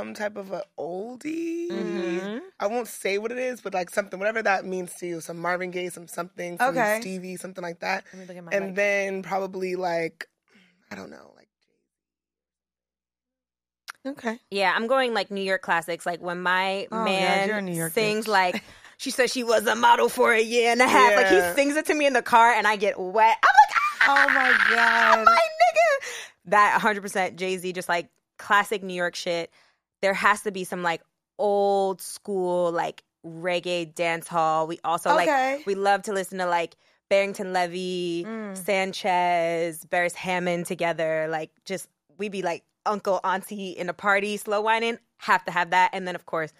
some type of an oldie. Mhm. I won't say what it is, but like something, whatever that means to you. Some Marvin Gaye, some something, some Okay. Stevie, something like that. Let me look at my And mic. then probably like, I don't know, like Okay. Yeah, I'm going like New York classics. Like when my Oh, man you're New York sings bitch. like she said she was a model for a year and a half. Like he sings it to me in the car and I get wet. I'm like, ah, Oh my god. my nigga. That 100% Jay Z, just like classic New York shit. There has to be some like old school like reggae dance hall. We also Okay. like we love to listen to like Barrington Levy, Mm. Sanchez, Beres Hammond together. Like just we be like uncle auntie in a party, slow whining. Have to have that, and then of course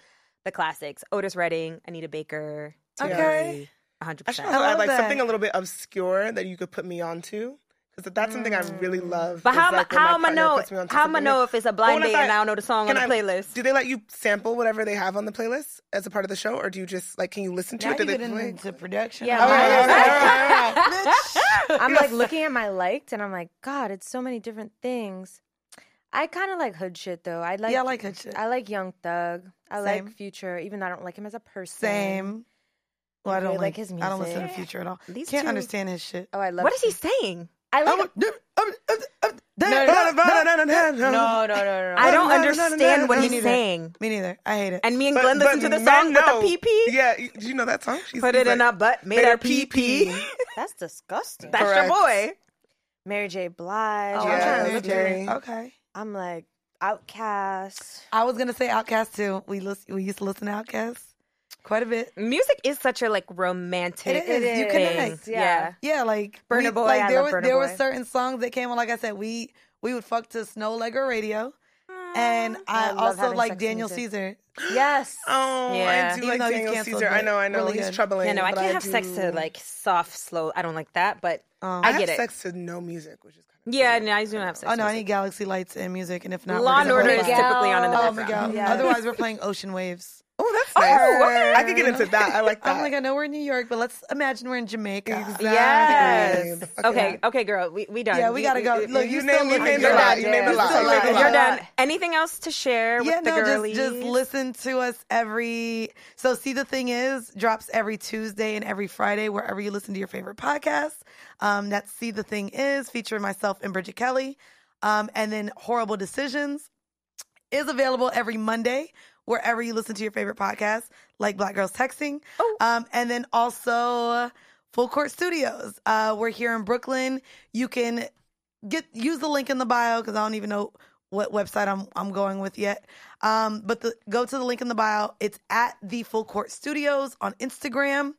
the classics: Otis Redding, Anita Baker. Okay. 100. I should percent also I love add like that. something a little bit obscure that you could put me onto. Because that's something I really mm. love. But how am I like, how am I know puts me onto how am I know if it's a blind Well, date I- and I don't know the song on Can the I- playlist? Do they let you sample whatever they have on the playlist as a part of the show, or do you just like can you listen to Now it? Do you they get play? into production. Yeah, Oh. I'm like looking at my liked, and I'm like, God, it's so many different things. I kind of like hood shit though. I like. yeah, I like that shit. I like Young Thug. I Same. like Future, even though I don't like him as a person. Same. Well, I don't like like his I don't listen to. Future at all. These Can't two- understand his shit. Oh, I love. What is he saying? I like. No, no, no, no. I don't understand what he's saying. Me neither. I hate it. And me and Glenn listen to the song with the PP. Yeah, you- do you know that song? She's, Put it in a butt, made a PP. PP. That's disgusting. That's your boy. Mary J. Blige. Oh, I'm Yeah, trying to okay. look Jerry. at it. Okay. I'm like OutKast. I was gonna say OutKast too. We listen, we used to listen to OutKast quite a bit. Music is such a like romantic It is. You connect. Yeah. Yeah, like Burna we- Boy, Like I there love were Burna there were certain songs that came on. Like I said, we we would fuck to Snoh Aalegra Radio, and I, I also like Daniel music. Caesar. Yes. Oh, Yeah. I do Even like though he's Daniel canceled, Caesar. I know, I know. really he's good. troubling. Yeah, no, I can't have sex to like soft, slow. I don't like that, but Um, I, did it. I have get it. sex to no music, which is kind of yeah, no, I do not have sex. Oh no, I need Galaxy Lights and music, and if not, Law and Order is typically on in the Oh background. Miguel. Yes. Otherwise, we're playing Ocean Waves. Oh, that's nice. okay. I could get into that. I like that. I'm like, I know we're in New York, but let's imagine we're in Jamaica. Exactly. Yes. Okay. Okay, okay, girl, we we done. Yeah, we gotta go. Look, You you, still you good. a lot. You You named a lot. Still You named a looking lot. You're done. Anything else to share Yeah, with the no, girlies? just just listen to us every. So, see, the thing is, drops every Tuesday and every Friday wherever you listen to your favorite podcast. Um, that's see the thing is featuring myself and Bridget Kelly, um, and then horrible decisions is available every Monday wherever you listen to your favorite podcast, like Black Girls Texting. Oh. Um, and then also Full Court Studios. Uh, we're here in Brooklyn. You can get use the link in the bio because I don't even know what website I'm I'm going with yet. Um, but the, go to the link in the bio. It's at the Full Court Studios on Instagram,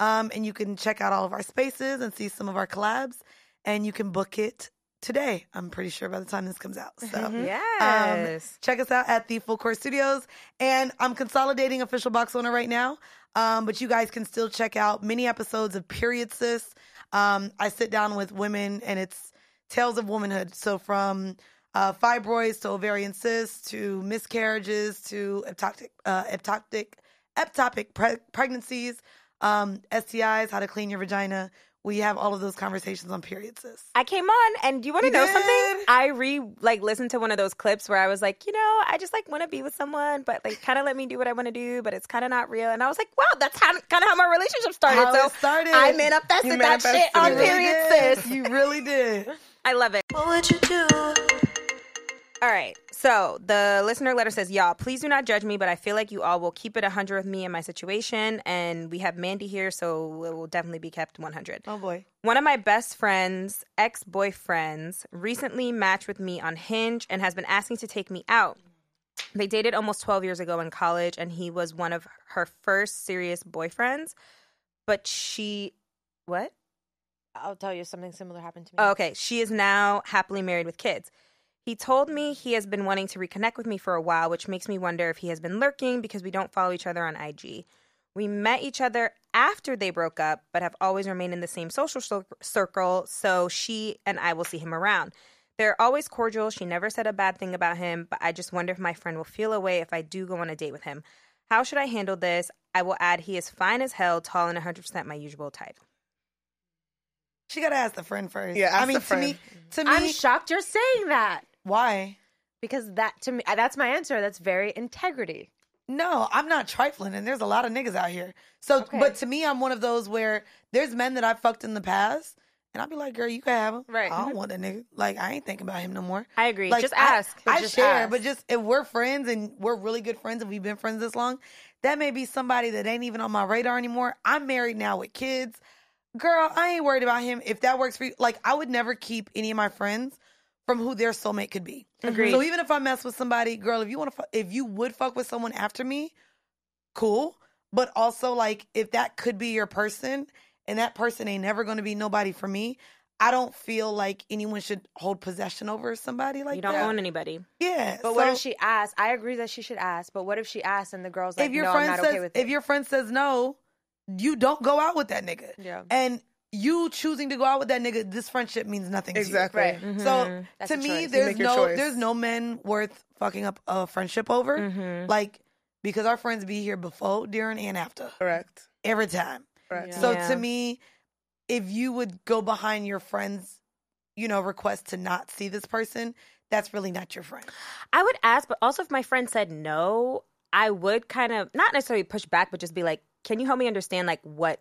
um, and you can check out all of our spaces and see some of our collabs. And you can book it today. I'm pretty sure by the time this comes out. So um, Yes. check us out at the Full Court Studios. And I'm consolidating official box owner right now. Um, but you guys can still check out many episodes of Period Sis. Um, I sit down with women and it's tales of womanhood. So from uh, fibroids to ovarian cysts to miscarriages to ectopic, uh, ectopic, ectopic pre- pregnancies, um, STIs, how to clean your vagina. We have all of those conversations on Period Sis. I came on, and do you want to know did? something? I re like listened to one of those clips where I was like, you know, I just like want to be with someone, but like kind of let me do what I want to do, but it's kind of not real. And I was like, wow, that's how kind of how my relationship started. How so it started. I manifested You that shit on it. You really period, did. sis. You really did. I love it. What would you do? All right. So the listener letter says, Y'all, please do not judge me, but I feel like you all will keep it 100 with me and my situation. And we have Mandy here, so it will definitely be kept 100. Oh boy. One of my best friends, ex boyfriends, recently matched with me on Hinge and has been asking to take me out. They dated almost 12 years ago in college, and he was one of her first serious boyfriends. But she, what? I'll tell you something similar happened to me. Oh, okay. She is now happily married with kids. He told me he has been wanting to reconnect with me for a while, which makes me wonder if he has been lurking because we don't follow each other on IG. We met each other after they broke up, but have always remained in the same social circle, so she and I will see him around. They're always cordial. She never said a bad thing about him, but I just wonder if my friend will feel away if I do go on a date with him. How should I handle this? I will add he is fine as hell, tall and 100% my usual type. She gotta ask the friend first. Yeah, ask I mean, the to me, to me, I'm shocked you're saying that why? because that to me that's my answer. That's very integrity. No, I'm not trifling, and there's a lot of niggas out here. So, Okay. but to me, I'm one of those where there's men that I've fucked in the past, and I'll be like, "Girl, you can have him." Right. I don't mm-hmm. want that nigga. Like, I ain't thinking about him no more. I agree. Like, just I- ask. I, just share, ask. but just if we're friends and we're really good friends and we've been friends this long, that may be somebody that ain't even on my radar anymore. I'm married now with kids. Girl, I ain't worried about him. If that works for you, like I would never keep any of my friends from who their soulmate could be. Agreed. So even if I mess with somebody, girl, if you want to, if you would fuck with someone after me, cool. But also, like, if that could be your person and that person ain't never going to be nobody for me, I don't feel like anyone should hold possession over somebody like you don't that. own anybody. Yeah. But what if she asks? I agree that she should ask. But what if she asks and the girl's like, if your "No, friend I'm not says okay with if your friend says no, you don't go out with that nigga. Yeah. And you choosing to go out with that nigga, this friendship means nothing to you. Exactly. Right. Mm-hmm. So That's to me, choice. There's no choice. there's no men worth fucking up a friendship over. Mm-hmm. Like because our friends be here before, during, and after Correct. every time. Correct. Yeah. So Yeah. to me, if you would go behind your friend's, you know, request to not see this person, that's really not your friend. I would ask, but also if my friend said no, I would kind of not necessarily push back, but just be like, "Can you help me understand like what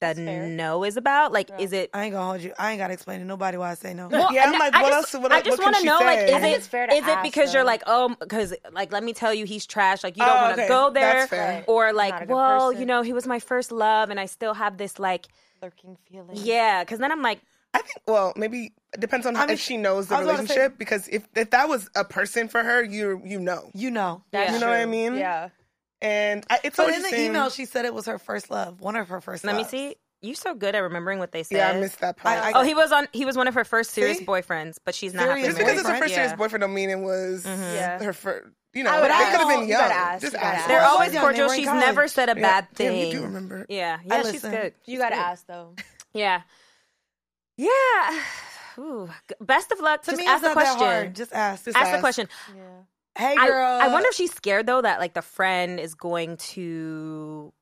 the no is about? Like, is it?" I ain't gonna hold you. I ain't gotta explain to nobody why I say no. Well, Yeah, I'm like, I what just, else- what- I just what can want to she know, like, is it it's fair to is it ask, because you're like, oh, because like, let me tell you, he's trash. Like, you don't Oh, want to okay. go there, That's fair. Or like, well, person. you know, he was my first love, and I still have this like, lurking feeling. yeah, because then I'm like, I think. Well, maybe it depends on I how, mean, if she knows the I was about to say- relationship. because if if that was a person for her, you you know, You know. That's you know what I mean. Yeah. And I, it's But always in the email, she said it was her first love, one of her first. let me see. You so good at remembering what they said. Yeah, I missed that part. I- I- Oh, he was on. He was one of her first serious See? boyfriends, but she's not Serious Just because it's her married. first serious boyfriend, don't mean it was mm-hmm. Yeah. her first. You know, I would they could have been You young. gotta ask. Just You ask. ask. They're Well, always young, they cordial. were She's college. never said a Yeah. bad Damn, thing. you do remember. Yeah, I yeah, she's listen. good. You got to good. ask though. Yeah, yeah. Ooh. Best of luck. To Just me, ask it's the not question. that hard. Just ask. Just ask the question. Yeah. Hey, I, girl. I wonder if she's scared though that like the friend is going to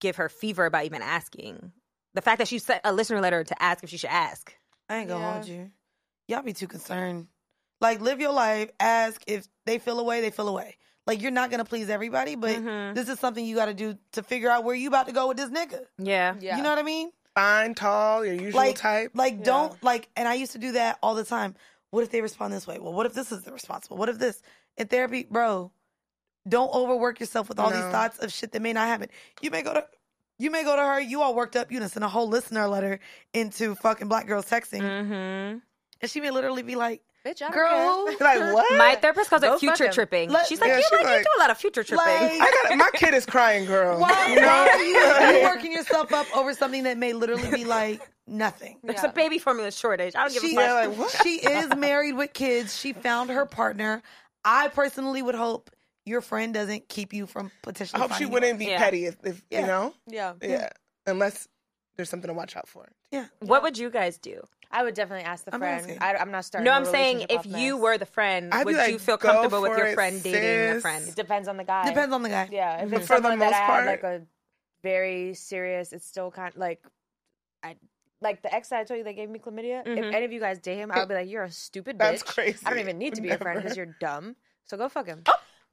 give her fever about even asking. The fact that she sent a listener letter to ask if she should ask. I ain't gonna Yeah. hold you. Y'all be too concerned. Like, live your life. Ask if they feel away, they feel away. Like, you're not gonna please everybody, but Mhm. this is something you got to do to figure out where you about to go with this nigga. Yeah. Yeah. You know what I mean? Fine, tall, your usual Like, type. like Yeah. don't like. And I used to do that all the time. What if they respond this way? Well, what if this is the responsible? What if this in therapy, bro? Don't overwork yourself with all these thoughts of shit that may not happen. You may go to. You may go to her. You all worked up. You done sent a whole listener letter into fucking black girls texting. Mm-hmm. And she may literally be like, Bitch, I Girl, care. Like what? My therapist calls Go it future tripping. Let- she's like, Yeah, you, she's like, you do a lot of future tripping. Like- I got my kid is crying, girl. why, You know? why are you, you working yourself up over something that may literally be like nothing? There's Yeah. a baby formula shortage. I don't give She, a fuck. Yeah, like, she is married with kids. She found her partner. I personally would hope your friend doesn't keep you from potentially. I hope she wouldn't be Yeah. petty if, if Yeah. you know. Yeah. Yeah. Unless there's something to watch out for. Yeah. What would you guys do? I would definitely ask the I'm friend. asking. I, I'm not starting. No, a I'm saying relationship if off you mess. were the friend, I'd be would like, you feel go comfortable with for your it, friend dating a sis. friend? It depends on the guy. Depends on the guy. Yeah, if But it's for the someone that most I had part- like a very serious, it's still kind of like I like the ex that I told you that gave me chlamydia. Mhm. If any of you guys date him, I would be like, "You're a stupid bitch. That's crazy. I don't even need to be your friend because you're dumb. So go fuck him."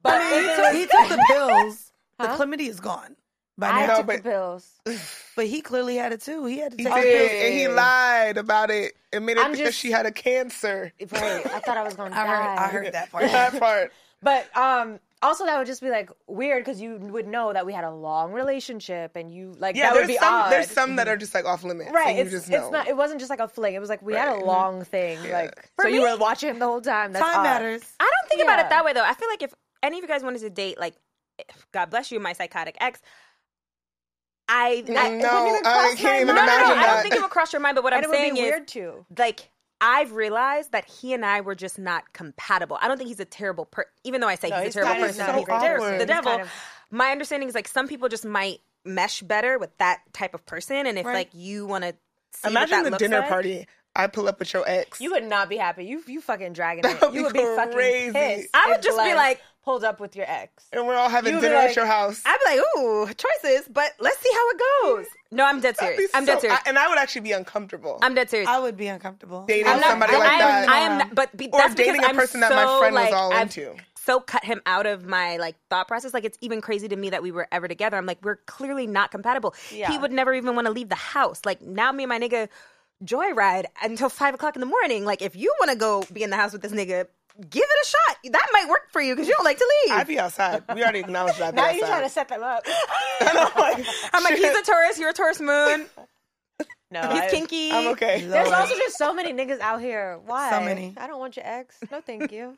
But if he, took, he took the pills. Huh? The chlamydia is gone by I now. No, took but- the pills. but he clearly had it too. He had to He take did, the pills. and he lied about it. Admitted I'm because just- she had a cancer. Right. I thought I was gonna die. heard, I heard that part. that part. But um, also that would just be like weird because you would know that we had a long relationship and you like Yeah, that would be some. odd. There's some that are mm-hmm. just like off limits. Right, and you it's, just know. it's not. It wasn't just like a fling. It was like we had a long thing. Like For so, you were watching him the whole time. That's Time odd. matters. I don't think about it that way though. I feel like if any of you guys wanted to date, like, God bless you, my psychotic ex. I, I No, it wouldn't even I cross can't my even mind. no, no, no, imagine I don't think it would cross your mind. But what And I'm it would saying be is, weird too. like, I've realized that he and I were just not compatible. I don't think he's a terrible person, even though I say No, he's he's a terrible person. not. he's So a ter- awkward. the He's devil. kind of- My understanding is like some people just might mesh better with that type of person, and if Right. like you want to Imagine what that the dinner like- party. I pull up with your ex. You would not be happy. You you fucking dragging That it. would You would be fucking crazy. pissed. I would if just be like- pulled up with your ex. and we're all having You would be dinner at your house. I'd be like, ooh, choices, but let's see how it goes. No, I'm dead serious. I'm dead serious. I- and I would actually be uncomfortable. I'm dead serious. I would be uncomfortable. Dating I'm not- somebody I- like I am, that. I am not, but be, Or that's dating because a I'm person that my so, friend was like, all I've into. So cut him out of my like thought process. Like it's even crazy to me that we were ever together. I'm like, we're clearly not compatible. Yeah. He would never even want to leave the house. Like now, me and my nigga joyride until five o'clock in the morning. Like if you want to go be in the house with this nigga, give it a shot. That might work for you because you don't like to leave. I'd be outside. We already acknowledged that. Now you're trying to set them up. I know, like, I'm like, he's a Taurus, you're a Taurus moon. no, He's I- kinky. I'm okay. There's Lord. also just so many niggas out here. Why? So many. I don't want your ex. No, thank you.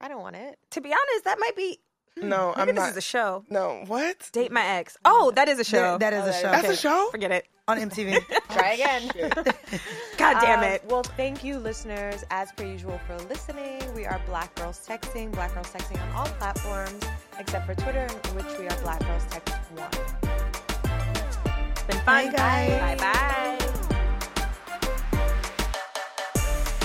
I don't want it. To be honest, that might be. No, I'm not. this is a show. no, what? Date my ex. Oh, that is a show. That- that is a show. That's a show. Forget it. on MTV. Try again. God damn Um, it. well, thank you, listeners, as per usual, for listening. We are Black Girls Texting, Black Girls Texting on all platforms except for Twitter, in which we are Black Girls Text One. Been fun, Bye, guys. Bye bye.